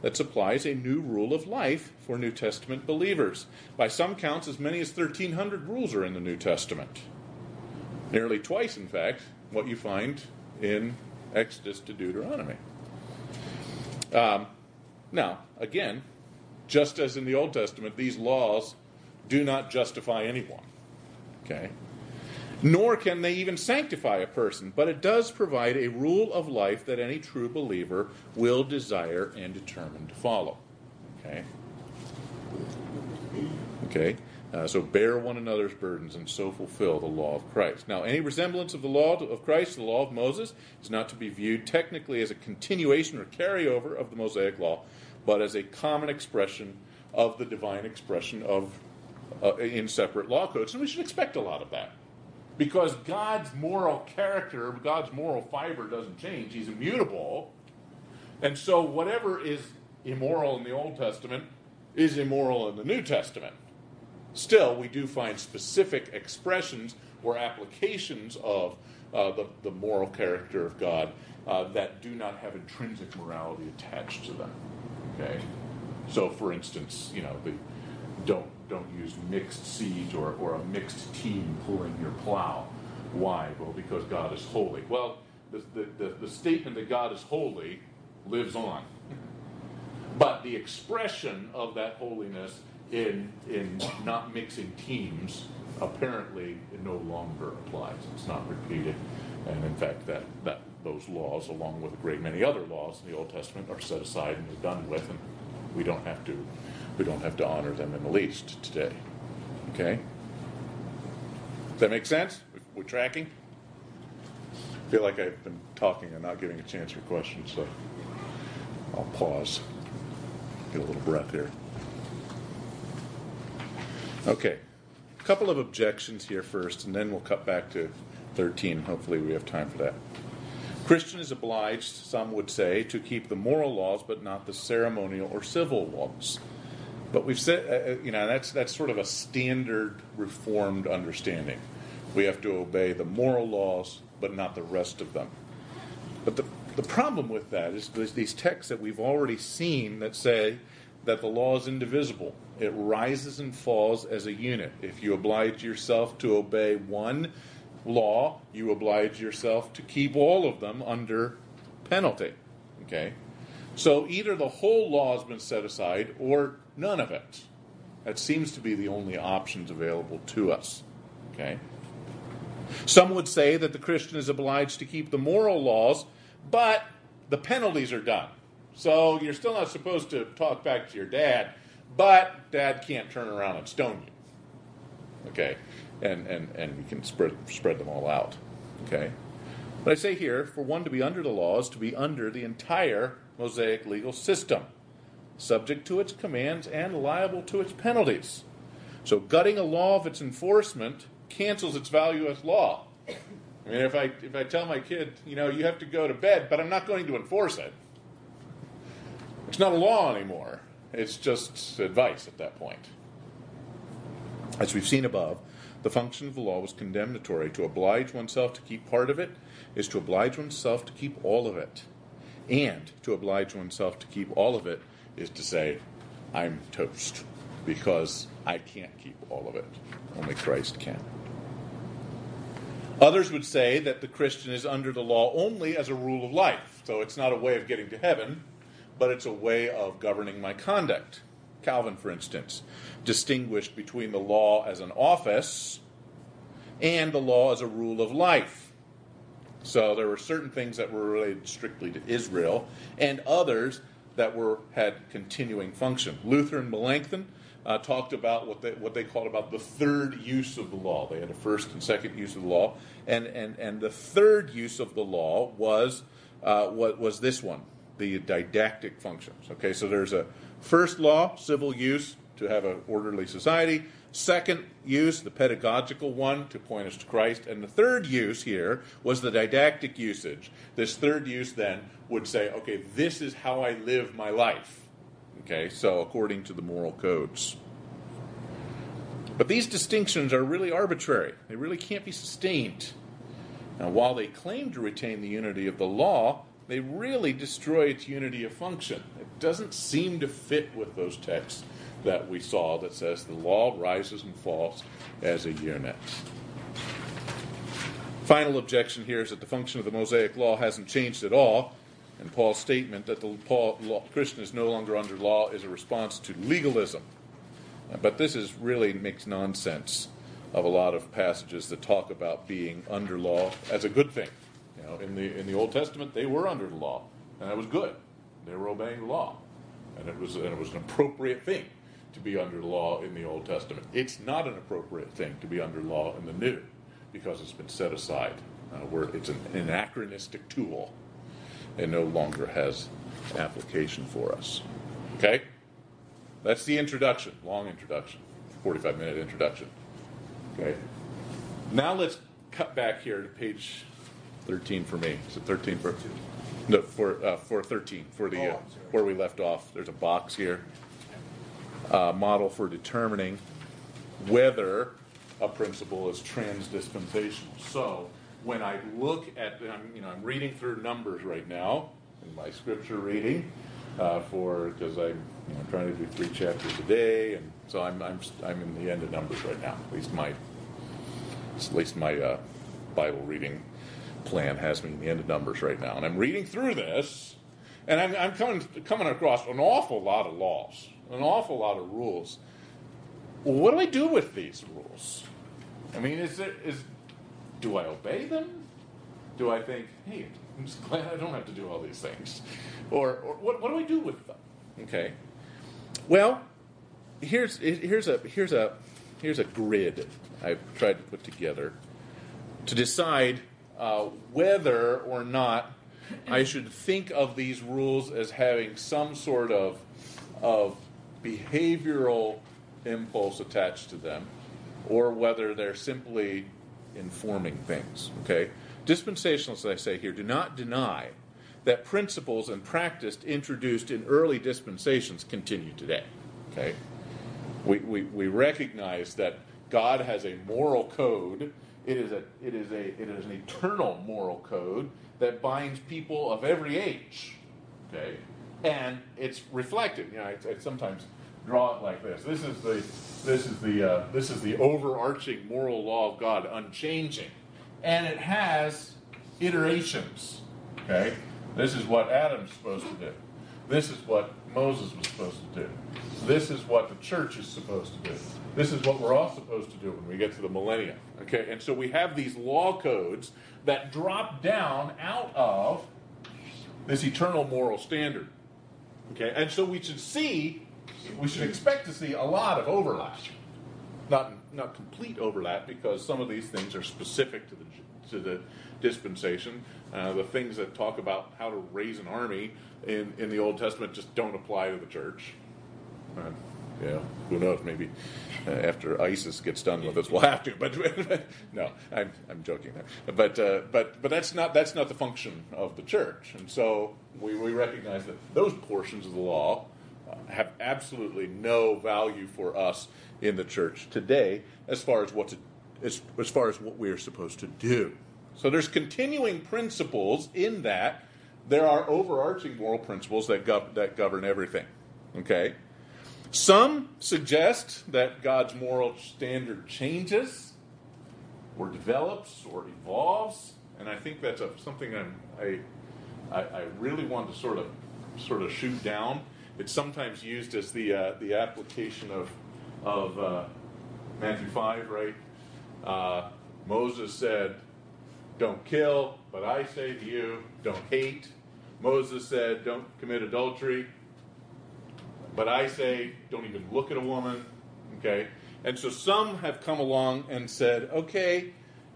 That supplies a new rule of life for New Testament believers. By some counts, as many as 1,300 rules are in the New Testament. Nearly twice, in fact, what you find in Exodus to Deuteronomy. Um, now, again, just as in the Old Testament, these laws do not justify anyone. Okay? Nor can they even sanctify a person, but it does provide a rule of life that any true believer will desire and determine to follow. Okay? Okay? Uh, so bear one another's burdens and so fulfill the law of Christ. Now, any resemblance of the law of Christ, to the law of Moses, is not to be viewed technically as a continuation or carryover of the Mosaic law, but as a common expression of the divine expression of uh, in separate law codes, and we should expect a lot of that. Because God's moral character, God's moral fiber doesn't change. He's immutable. And so whatever is immoral in the Old Testament is immoral in the New Testament. Still, we do find specific expressions or applications of uh, the, the moral character of God uh, that do not have intrinsic morality attached to them. Okay? So, for instance, you know, the, don't, don't use mixed seeds or, or a mixed team pulling your plow. Why? Well, because God is holy. Well, the, the, the, the statement that God is holy lives on. But the expression of that holiness in, in not mixing teams, apparently no longer applies. It's not repeated. And in fact, that, that those laws, along with a great many other laws in the Old Testament, are set aside and are done with, and we don't have to we don't have to honor them in the least today. Okay? Does that make sense? We're tracking? I feel like I've been talking and not giving a chance for questions, so I'll pause. Get a little breath here. Okay, a couple of objections here first, and then we'll cut back to 13. Hopefully, we have time for that. Christian is obliged, some would say, to keep the moral laws, but not the ceremonial or civil laws. But we've said, uh, uh, you know, that's that's sort of a standard Reformed understanding. We have to obey the moral laws, but not the rest of them. But the the problem with that is there's these texts that we've already seen that say that the law is indivisible. It rises and falls as a unit. If you oblige yourself to obey one law, you oblige yourself to keep all of them under penalty. Okay? So either the whole law has been set aside or none of it. That seems to be the only options available to us. Okay? Some would say that the Christian is obliged to keep the moral laws, but the penalties are done. So you're still not supposed to talk back to your dad, but dad can't turn around and stone you. Okay? And, and, and we can spread, spread them all out. Okay? But I say here, for one to be under the law is to be under the entire Mosaic legal system, subject to its commands and liable to its penalties. So gutting a law of its enforcement cancels its value as law. I mean, if I, if I tell my kid, you know, you have to go to bed, but I'm not going to enforce it, it's not a law anymore. It's just advice at that point. As we've seen above, the function of the law was condemnatory. To oblige oneself to keep part of it is to oblige oneself to keep all of it. And to oblige oneself to keep all of it is to say, I'm toast. Because I can't keep all of it. Only Christ can. Others would say that the Christian is under the law only as a rule of life. So it's not a way of getting to heaven, but it's a way of governing my conduct. Calvin, for instance, distinguished between the law as an office and the law as a rule of life. So there were certain things that were related strictly to Israel, and others that were had continuing function. Luther and Melanchthon uh, talked about what they, what they called about the third use of the law. They had a first and second use of the law, and and and the third use of the law was uh, what was this one, the didactic functions. Okay, so there's a first law, civil use to have an orderly society. Second use, the pedagogical one, to point us to Christ. And the third use here was the didactic usage. This third use then would say, okay, this is how I live my life. Okay, so according to the moral codes. But these distinctions are really arbitrary, they really can't be sustained. Now, while they claim to retain the unity of the law, they really destroy its unity of function. It doesn't seem to fit with those texts that we saw that says the law rises and falls as a unit. Final objection here is that the function of the Mosaic law hasn't changed at all, and Paul's statement that the Paul, law, Christian is no longer under law is a response to legalism. But this is really makes nonsense of a lot of passages that talk about being under law as a good thing. You know, in the in the Old Testament, they were under the law, and that was good. They were obeying the law, and it was and it was an appropriate thing to be under law in the Old Testament. It's not an appropriate thing to be under law in the New, because it's been set aside. Uh, where it's an anachronistic tool, and no longer has application for us. Okay, that's the introduction. Long introduction, forty-five minute introduction. Okay, now let's cut back here to page 13 for me. Is it 13 for? No, for uh, for 13 for the uh, where we left off. There's a box here. Uh, model for determining whether a principle is transdispensational. So when I look at, I'm, you know, I'm reading through numbers right now in my scripture reading uh, for because I'm you know, trying to do three chapters a day, and so I'm I'm I'm in the end of numbers right now. At least my at least my uh, Bible reading plan has me in the end of Numbers right now. And I'm reading through this, and I'm, I'm coming, coming across an awful lot of laws, an awful lot of rules. What do I do with these rules? I mean, is it is do I obey them? Do I think, hey, I'm just glad I don't have to do all these things, or, or what, what do I do with them? Okay. Well, here's here's a here's a here's a grid I've tried to put together to decide uh, whether or not I should think of these rules as having some sort of, of behavioral impulse attached to them, or whether they're simply informing things. Okay? Dispensationalists, I say here, do not deny that principles and practice introduced in early dispensations continue today. Okay? We, we, we recognize that God has a moral code it is, a, it, is a, it is an eternal moral code that binds people of every age. Okay? And it's reflected. You know, I, I sometimes draw it like this. This is the, this is the, uh, this is the overarching moral law of God, unchanging. And it has iterations. Okay? This is what Adam's supposed to do. This is what Moses was supposed to do. This is what the church is supposed to do. This is what we're all supposed to do when we get to the millennium. Okay, and so we have these law codes that drop down out of this eternal moral standard. Okay, and so we should see, we should expect to see a lot of overlap. Not not complete overlap because some of these things are specific to the to the dispensation. Uh, the things that talk about how to raise an army in, in the Old Testament just don't apply to the church. Yeah, who knows? Maybe uh, after ISIS gets done with us, we'll have to. But no, I'm, I'm joking there. But uh, but but that's not that's not the function of the church. And so we, we recognize that those portions of the law uh, have absolutely no value for us in the church today, as far as what to, as, as far as what we are supposed to do. So there's continuing principles in that there are overarching moral principles that, gov- that govern everything. Okay? Some suggest that God's moral standard changes or develops or evolves, and I think that's a, something I'm, I, I, I really want to sort of sort of shoot down. It's sometimes used as the uh, the application of of uh, Matthew five, right? Uh, Moses said, "Don't kill," but I say to you, "Don't hate." Moses said, "Don't commit adultery," but I say, "Don't even look at a woman." Okay, and so some have come along and said, "Okay,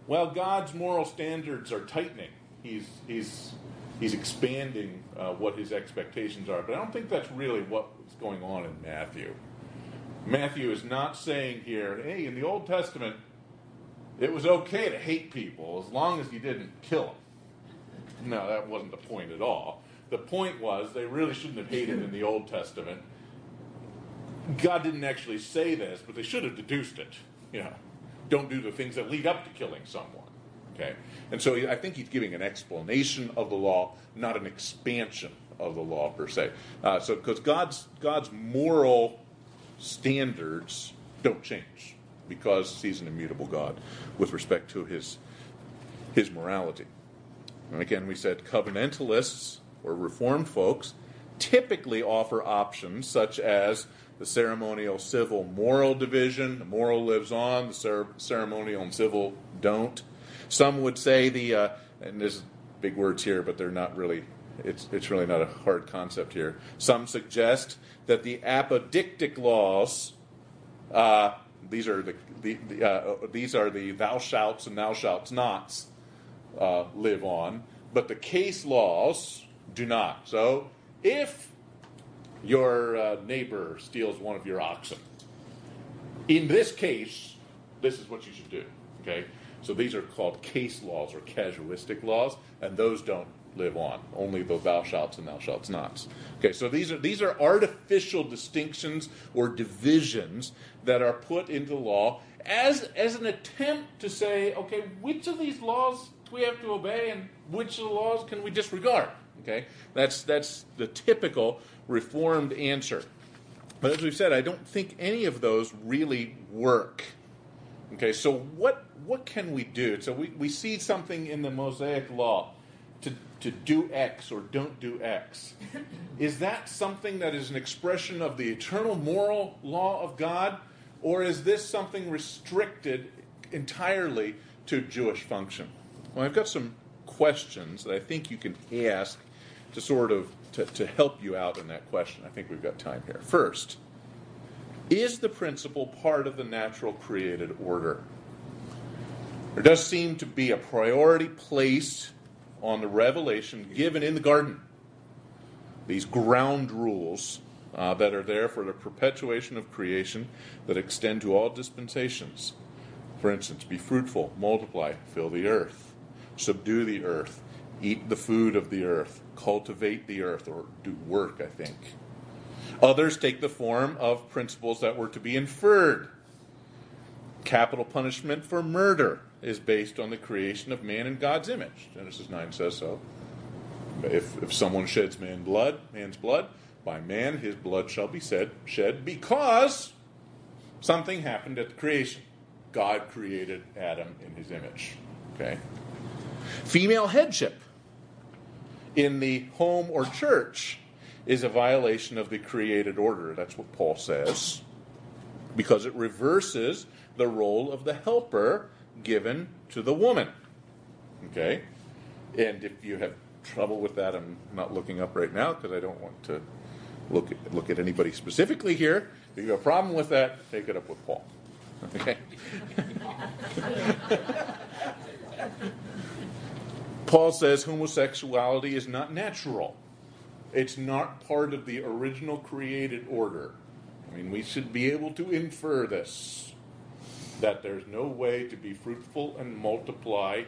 well, God's moral standards are tightening. He's he's he's expanding uh, what his expectations are. But I don't think that's really what's going on in Matthew. Matthew is not saying here, hey, in the Old Testament, it was okay to hate people as long as you didn't kill them. No, that wasn't the point at all. The point was they really shouldn't have hated in the Old Testament. God didn't actually say this, but they should have deduced it. You know, don't do the things that lead up to killing someone. Okay? And so I think he's giving an explanation of the law, not an expansion of the law per se. Uh, so because God's God's moral standards don't change because he's an immutable God with respect to his his morality. And again, we said covenantalists or reformed folks typically offer options such as the ceremonial civil moral division. The moral lives on, the ceremonial and civil don't. Some would say the, uh, and there's big words here, but they're not really, it's, it's really not a hard concept here. Some suggest that the apodictic laws, uh, these are the, the, the uh, these are the thou shalt and thou shalt nots, uh, live on, but the case laws do not. So if your uh, neighbor steals one of your oxen, in this case, this is what you should do. Okay, so these are called case laws or casuistic laws, and those don't live on. Only the thou shalt and thou shalt nots. Okay, so these are these are artificial distinctions or divisions that are put into law as as an attempt to say, okay, which of these laws do we have to obey and which of the laws can we disregard? Okay, that's that's the typical reformed answer. But as we've said, I don't think any of those really work. Okay, so what what can we do? So we, we see something in the Mosaic law to, to do X or don't do X. Is that something that is an expression of the eternal moral law of God? Or is this something restricted entirely to Jewish function? Well, I've got some questions that I think you can ask to sort of to, to help you out in that question. I think we've got time here. First, is the principle part of the natural created order? There does seem to be a priority placed on the revelation given in the garden. These ground rules uh, that are there for the perpetuation of creation that extend to all dispensations. For instance, be fruitful, multiply, fill the earth, subdue the earth, eat the food of the earth, cultivate the earth, or do work, I think. Others take the form of principles that were to be inferred. Capital punishment for murder is based on the creation of man in God's image. Genesis 9 says so. If, if someone sheds man blood, man's blood, by man his blood shall be said, shed because something happened at the creation. God created Adam in his image. Okay? Female headship in the home or church is a violation of the created order. That's what Paul says. Because it reverses the role of the helper given to the woman. Okay? And if you have trouble with that, I'm not looking up right now because I don't want to look at, look at anybody specifically here. If you have a problem with that, take it up with Paul. Okay? Paul says homosexuality is not natural. It's not part of the original created order. I mean, we should be able to infer this that there's no way to be fruitful and multiply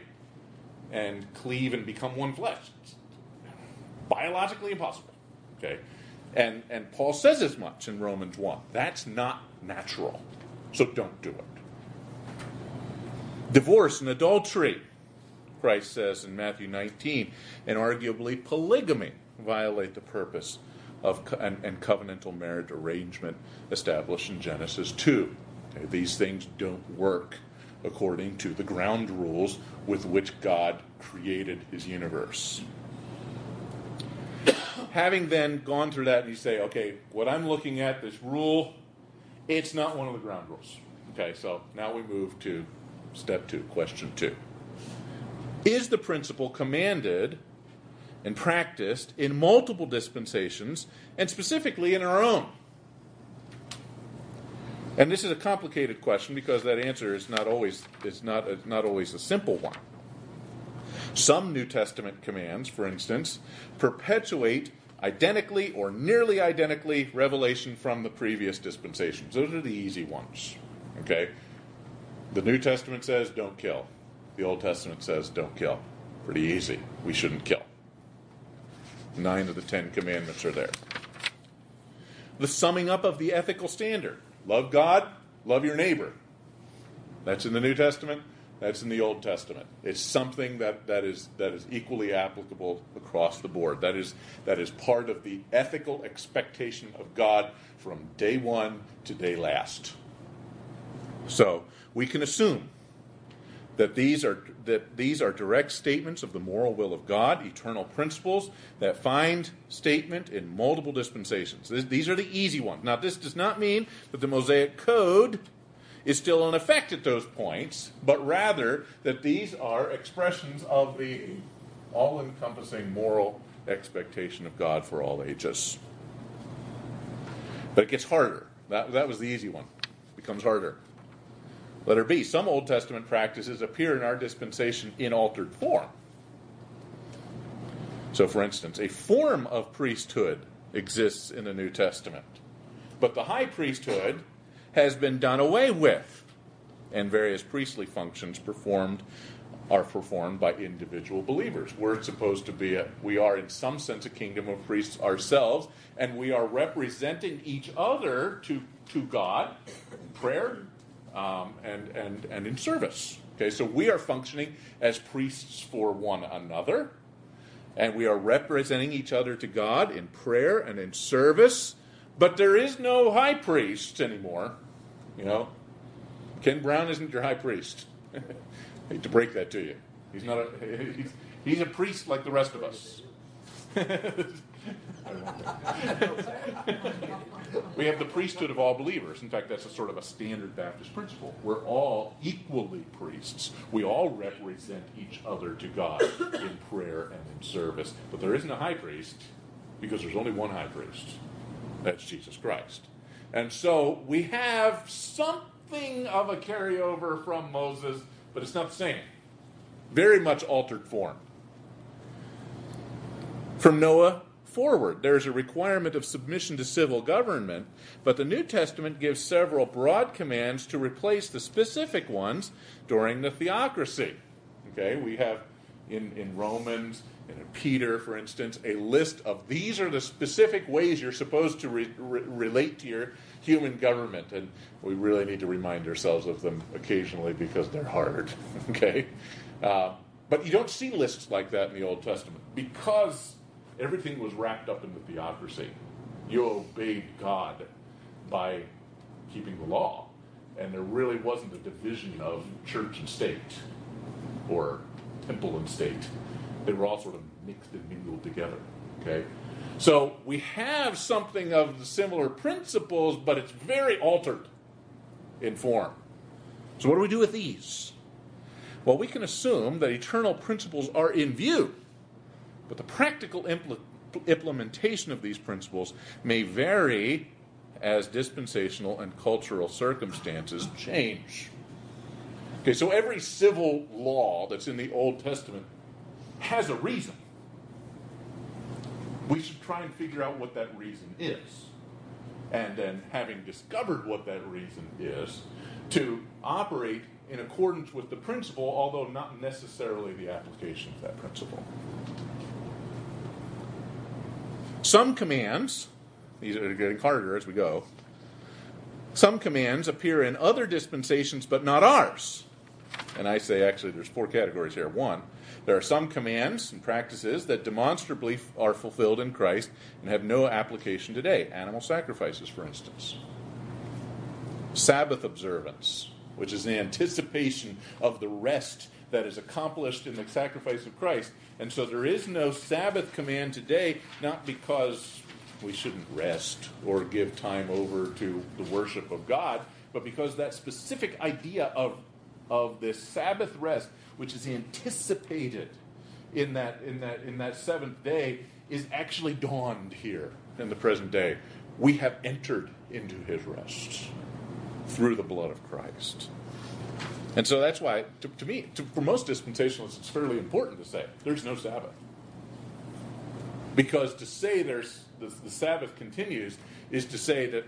and cleave and become one flesh. It's biologically impossible. Okay? And and Paul says as much in Romans 1. That's not natural. So don't do it. Divorce and adultery, Christ says in Matthew 19, and arguably polygamy violate the purpose of co- and, and covenantal marriage arrangement established in Genesis 2. Okay, these things don't work according to the ground rules with which God created his universe. Having then gone through that, and you say, okay, what I'm looking at, this rule, it's not one of the ground rules. Okay, so now we move to step two, question two. Is the principle commanded and practiced in multiple dispensations, and specifically in our own? And this is a complicated question because that answer is not always is not not always a simple one. Some New Testament commands, for instance, perpetuate identically or nearly identically revelation from the previous dispensations. Those are the easy ones. Okay? The New Testament says don't kill. The Old Testament says don't kill. Pretty easy. We shouldn't kill. Nine of the Ten Commandments are there. The summing up of the ethical standard love God, love your neighbor. That's in the New Testament. That's in the Old Testament. It's something that, that, is, that is equally applicable across the board. That is, that is part of the ethical expectation of God from day one to day last. So we can assume that these are that these are direct statements of the moral will of God, eternal principles that find statement in multiple dispensations. These are the easy ones. Now, this does not mean that the Mosaic Code is still in effect at those points, but rather that these are expressions of the all-encompassing moral expectation of God for all ages. But it gets harder. That, that was the easy one. It becomes harder. Letter B. Some Old Testament practices appear in our dispensation in altered form. So, for instance, a form of priesthood exists in the New Testament, but the high priesthood has been done away with, and various priestly functions performed are performed by individual believers. We're supposed to be, a, we are in some sense a kingdom of priests ourselves, and we are representing each other to, to God prayer um, and, and, and in service. Okay, so we are functioning as priests for one another, and we are representing each other to God in prayer and in service. But there is no high priest anymore. You know, Ken Brown isn't your high priest. I hate to break that to you. He's not a, he's, he's a priest like the rest of us. we have the priesthood of all believers. In fact, that's a sort of a standard Baptist principle. We're all equally priests. We all represent each other to God in prayer and in service. But there isn't a high priest because there's only one high priest. That's Jesus Christ. And so we have something of a carryover from Moses, but it's not the same. Very much altered form. From Noah forward, there's a requirement of submission to civil government, but the New Testament gives several broad commands to replace the specific ones during the theocracy. Okay, we have in, in Romans and in Peter, for instance, a list of these are the specific ways you're supposed to re- re- relate to your human government, and we really need to remind ourselves of them occasionally because they're hard. okay, uh, but you don't see lists like that in the Old Testament because everything was wrapped up in the theocracy. You obeyed God by keeping the law, and there really wasn't a division of church and state or temple and state. They were all sort of mixed and mingled together. Okay? So we have something of the similar principles, but it's very altered in form. So, what do we do with these? Well, we can assume that eternal principles are in view, but the practical impl- implementation of these principles may vary as dispensational and cultural circumstances change. Okay, so every civil law that's in the Old Testament has a reason. We should try and figure out what that reason is. And then, having discovered what that reason is, to operate in accordance with the principle, although not necessarily the application of that principle. Some commands, these are getting harder as we go, some commands appear in other dispensations but not ours. And I say actually there's four categories here. One, There are some commands and practices that demonstrably are fulfilled in Christ and have no application today. Animal sacrifices, for instance. Sabbath observance, which is the anticipation of the rest that is accomplished in the sacrifice of Christ. And so there is no Sabbath command today, not because we shouldn't rest or give time over to the worship of God, but because that specific idea of, of this Sabbath rest, which is anticipated in that, in, that, in that seventh day, is actually dawned here in the present day. We have entered into his rest through the blood of Christ. And so that's why, to, to me, to, for most dispensationalists, it's fairly important to say there's no Sabbath. Because to say there's the, the Sabbath continues is to say that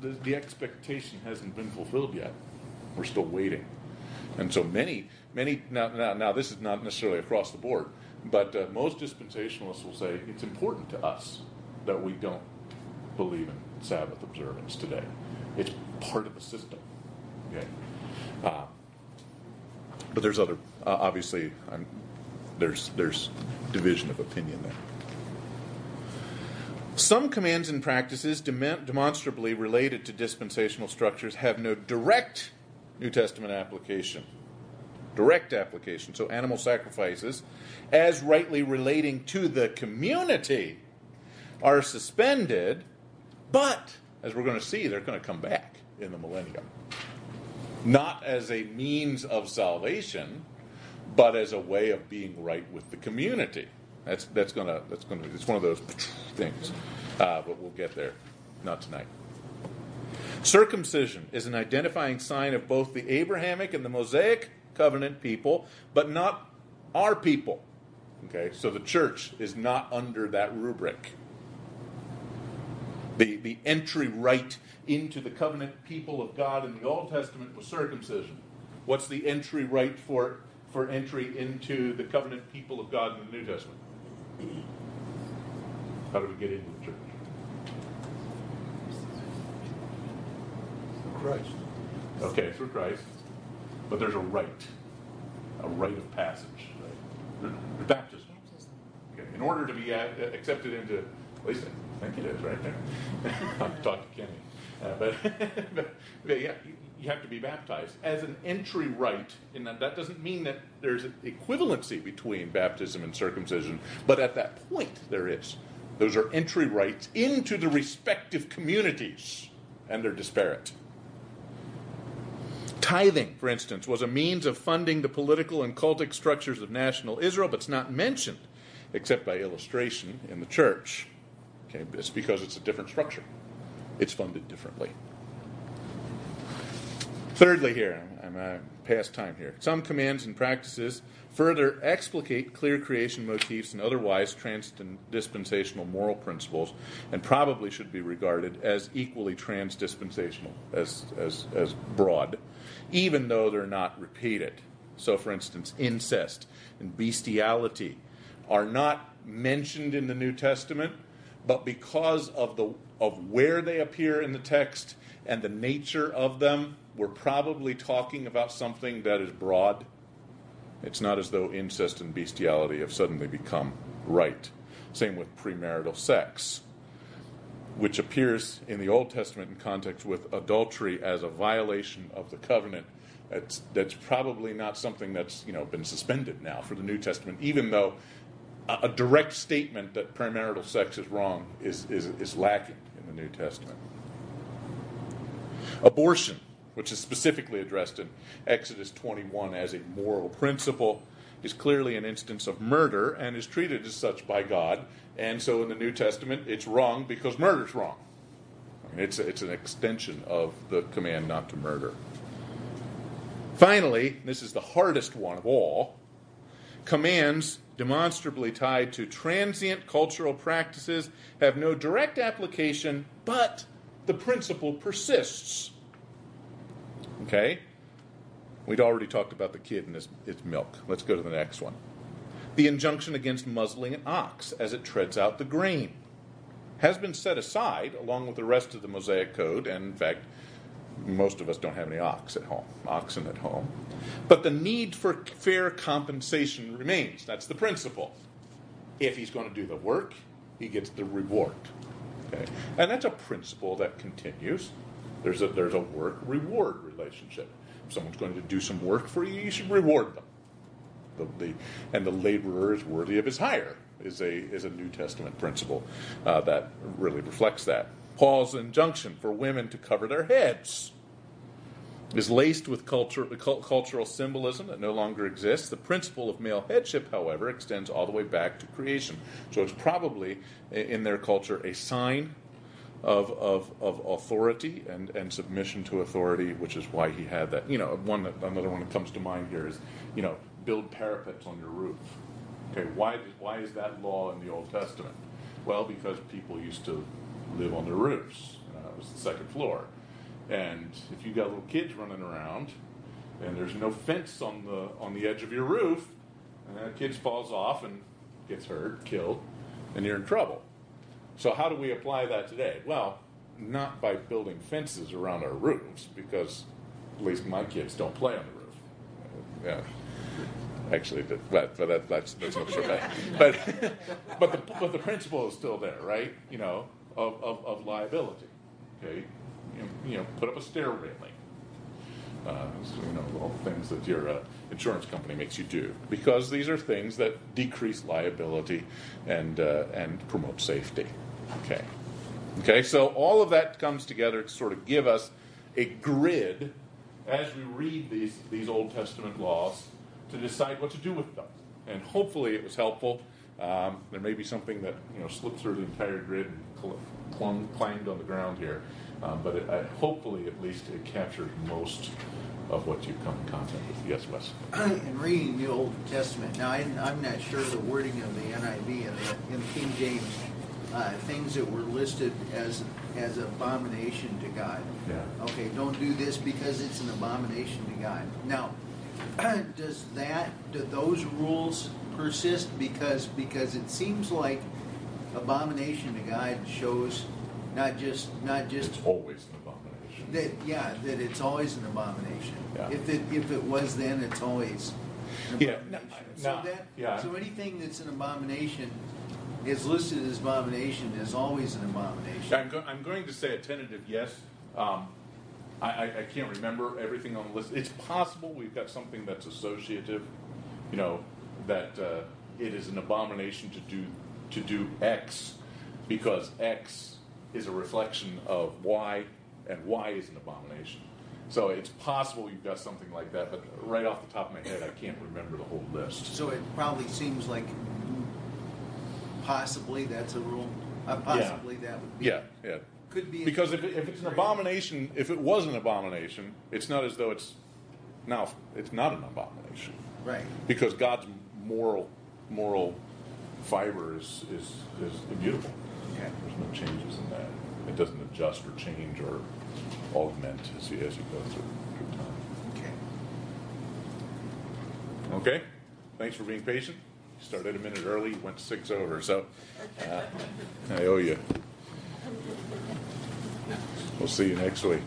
the, the expectation hasn't been fulfilled yet. We're still waiting. And so many, many, now, now, now this is not necessarily across the board, but uh, most dispensationalists will say it's important to us that we don't believe in Sabbath observance today. It's part of the system. Okay? Uh, but there's other, uh, obviously, I'm, there's, there's division of opinion there. Some commands and practices demonstrably related to dispensational structures have no direct New Testament application. Direct application. So, animal sacrifices, as rightly relating to the community, are suspended, but, as we're going to see, they're going to come back in the millennium. Not as a means of salvation, but as a way of being rite with the community. That's that's gonna that's gonna it's one of those things, uh, but we'll get there. Not tonight. Circumcision is an identifying sign of both the Abrahamic and the Mosaic covenant people, but not our people. Okay, so the church is not under that rubric. The, the entry right into the covenant people of God in the Old Testament was circumcision. What's the entry rite for, for entry into the covenant people of God in the New Testament? How do we get into the church? Through Christ. Okay, through Christ. But there's a rite, a rite of passage. Right? Baptism. Okay. In order to be accepted into, at least I think it is right there. I've talked to Kenny. Uh, but, but, but, yeah, you, have to be baptized as an entry rite. And that, that doesn't mean that there's an equivalency between baptism and circumcision, but at that point there is. Those are entry rites into the respective communities, and they're disparate. Tithing, for instance, was a means of funding the political and cultic structures of national Israel, but it's not mentioned except by illustration in the church. Okay, it's because it's a different structure it's funded differently. Thirdly, here, I'm uh, past time here. Some commands and practices further explicate clear creation motifs and otherwise transdispensational moral principles, and probably should be regarded as equally transdispensational, as, as, as broad, even though they're not repeated. So, for instance, incest and bestiality are not mentioned in the New Testament, but because of the of where they appear in the text and the nature of them, we're probably talking about something that is broad. It's not as though incest and bestiality have suddenly become right. Same with premarital sex, which appears in the Old Testament in context with adultery as a violation of the covenant. That's, that's probably not something that's you know been suspended now for the New Testament, even though a, a direct statement that premarital sex is wrong is, is, is lacking in the New Testament. Abortion, which is specifically addressed in Exodus 21 as a moral principle, is clearly an instance of murder and is treated as such by God. And so in the New Testament, it's wrong because murder's wrong. I mean, it's, it's an extension of the command not to murder. Finally, this is the hardest one of all commands demonstrably tied to transient cultural practices have no direct application, but the principle persists. Okay? We'd already talked about the kid and its, its milk. Let's go to the next one. The injunction against muzzling an ox as it treads out the grain has been set aside along with the rest of the Mosaic Code, and in fact, most of us don't have any ox at home, oxen at home. But the need for fair compensation remains. That's the principle. If he's going to do the work, he gets the reward. Okay? And that's a principle that continues. There's a, there's a work reward relationship. If someone's going to do some work for you, you should reward them. The, the, and the laborer is worthy of his hire is a, is a New Testament principle uh, that really reflects that. Paul's injunction for women to cover their heads is laced with culture, cultural symbolism that no longer exists. The principle of male headship, however, extends all the way back to creation. So it's probably in their culture a sign of, of, of authority and, and submission to authority, which is why he had that. You know, one that, another one that comes to mind here is, you know, build parapets on your roof. Okay, why, why is that law in the Old Testament? Well, because people used to live on their roofs. Uh, it was the second floor. And if you got little kids running around and there's no fence on the on the edge of your roof, and that kid falls off and gets hurt, killed, and you're in trouble. So how do we apply that today? Well, not by building fences around our roofs, because at least my kids don't play on the roof. Yeah. Actually, but, but that, that's that's no sure. But but the but the principle is still there, right? You know, of, of, of liability. Okay, you you know, put up a stair railing. Uh, so, you know, all the things that your uh, insurance company makes you do, because these are things that decrease liability and uh, and promote safety. Okay, okay. So all of that comes together to sort of give us a grid as we read these these Old Testament laws to decide what to do with them. And hopefully, it was helpful. Um, there may be something that you know slipped through the entire grid and clung, clanged on the ground here. Um, but it, I, hopefully, at least, it captures most of what you've come in contact with. Yes, Wes. In reading the Old Testament, now I, am not sure the wording of the NIV and the, in King James, uh, things that were listed as as abomination to God. Yeah. Okay, don't do this because it's an abomination to God. Now, does that do those rules persist because because it seems like abomination to God shows not just not just it's always an abomination. That yeah, that it's always an abomination. Yeah. If it if it was then, it's always an yeah. abomination. No, so no, that yeah. so anything that's an abomination is listed as abomination is always an abomination. I'm, go- I'm going to say a tentative yes. Um, I, I, I, can't remember everything on the list. It's possible we've got something that's associative, you know, that uh, it is an abomination to do to do X because X is a reflection of Y, and Y is an abomination. So it's possible you've got something like that, but right off the top of my head, I can't remember the whole list. So it probably seems like possibly that's a rule. Uh, possibly that would be. Yeah, yeah. Could be. Because if, it, if it's an abomination, if it was an abomination, it's not as though it's now it's not an abomination. Right. Because God's moral moral fiber is is, is immutable. Okay. There's no changes in that. It doesn't adjust or change or augment as you as you go through, through time. Okay. Okay. Thanks for being patient. You started a minute early, went six over, so uh, I owe you. We'll see you next week.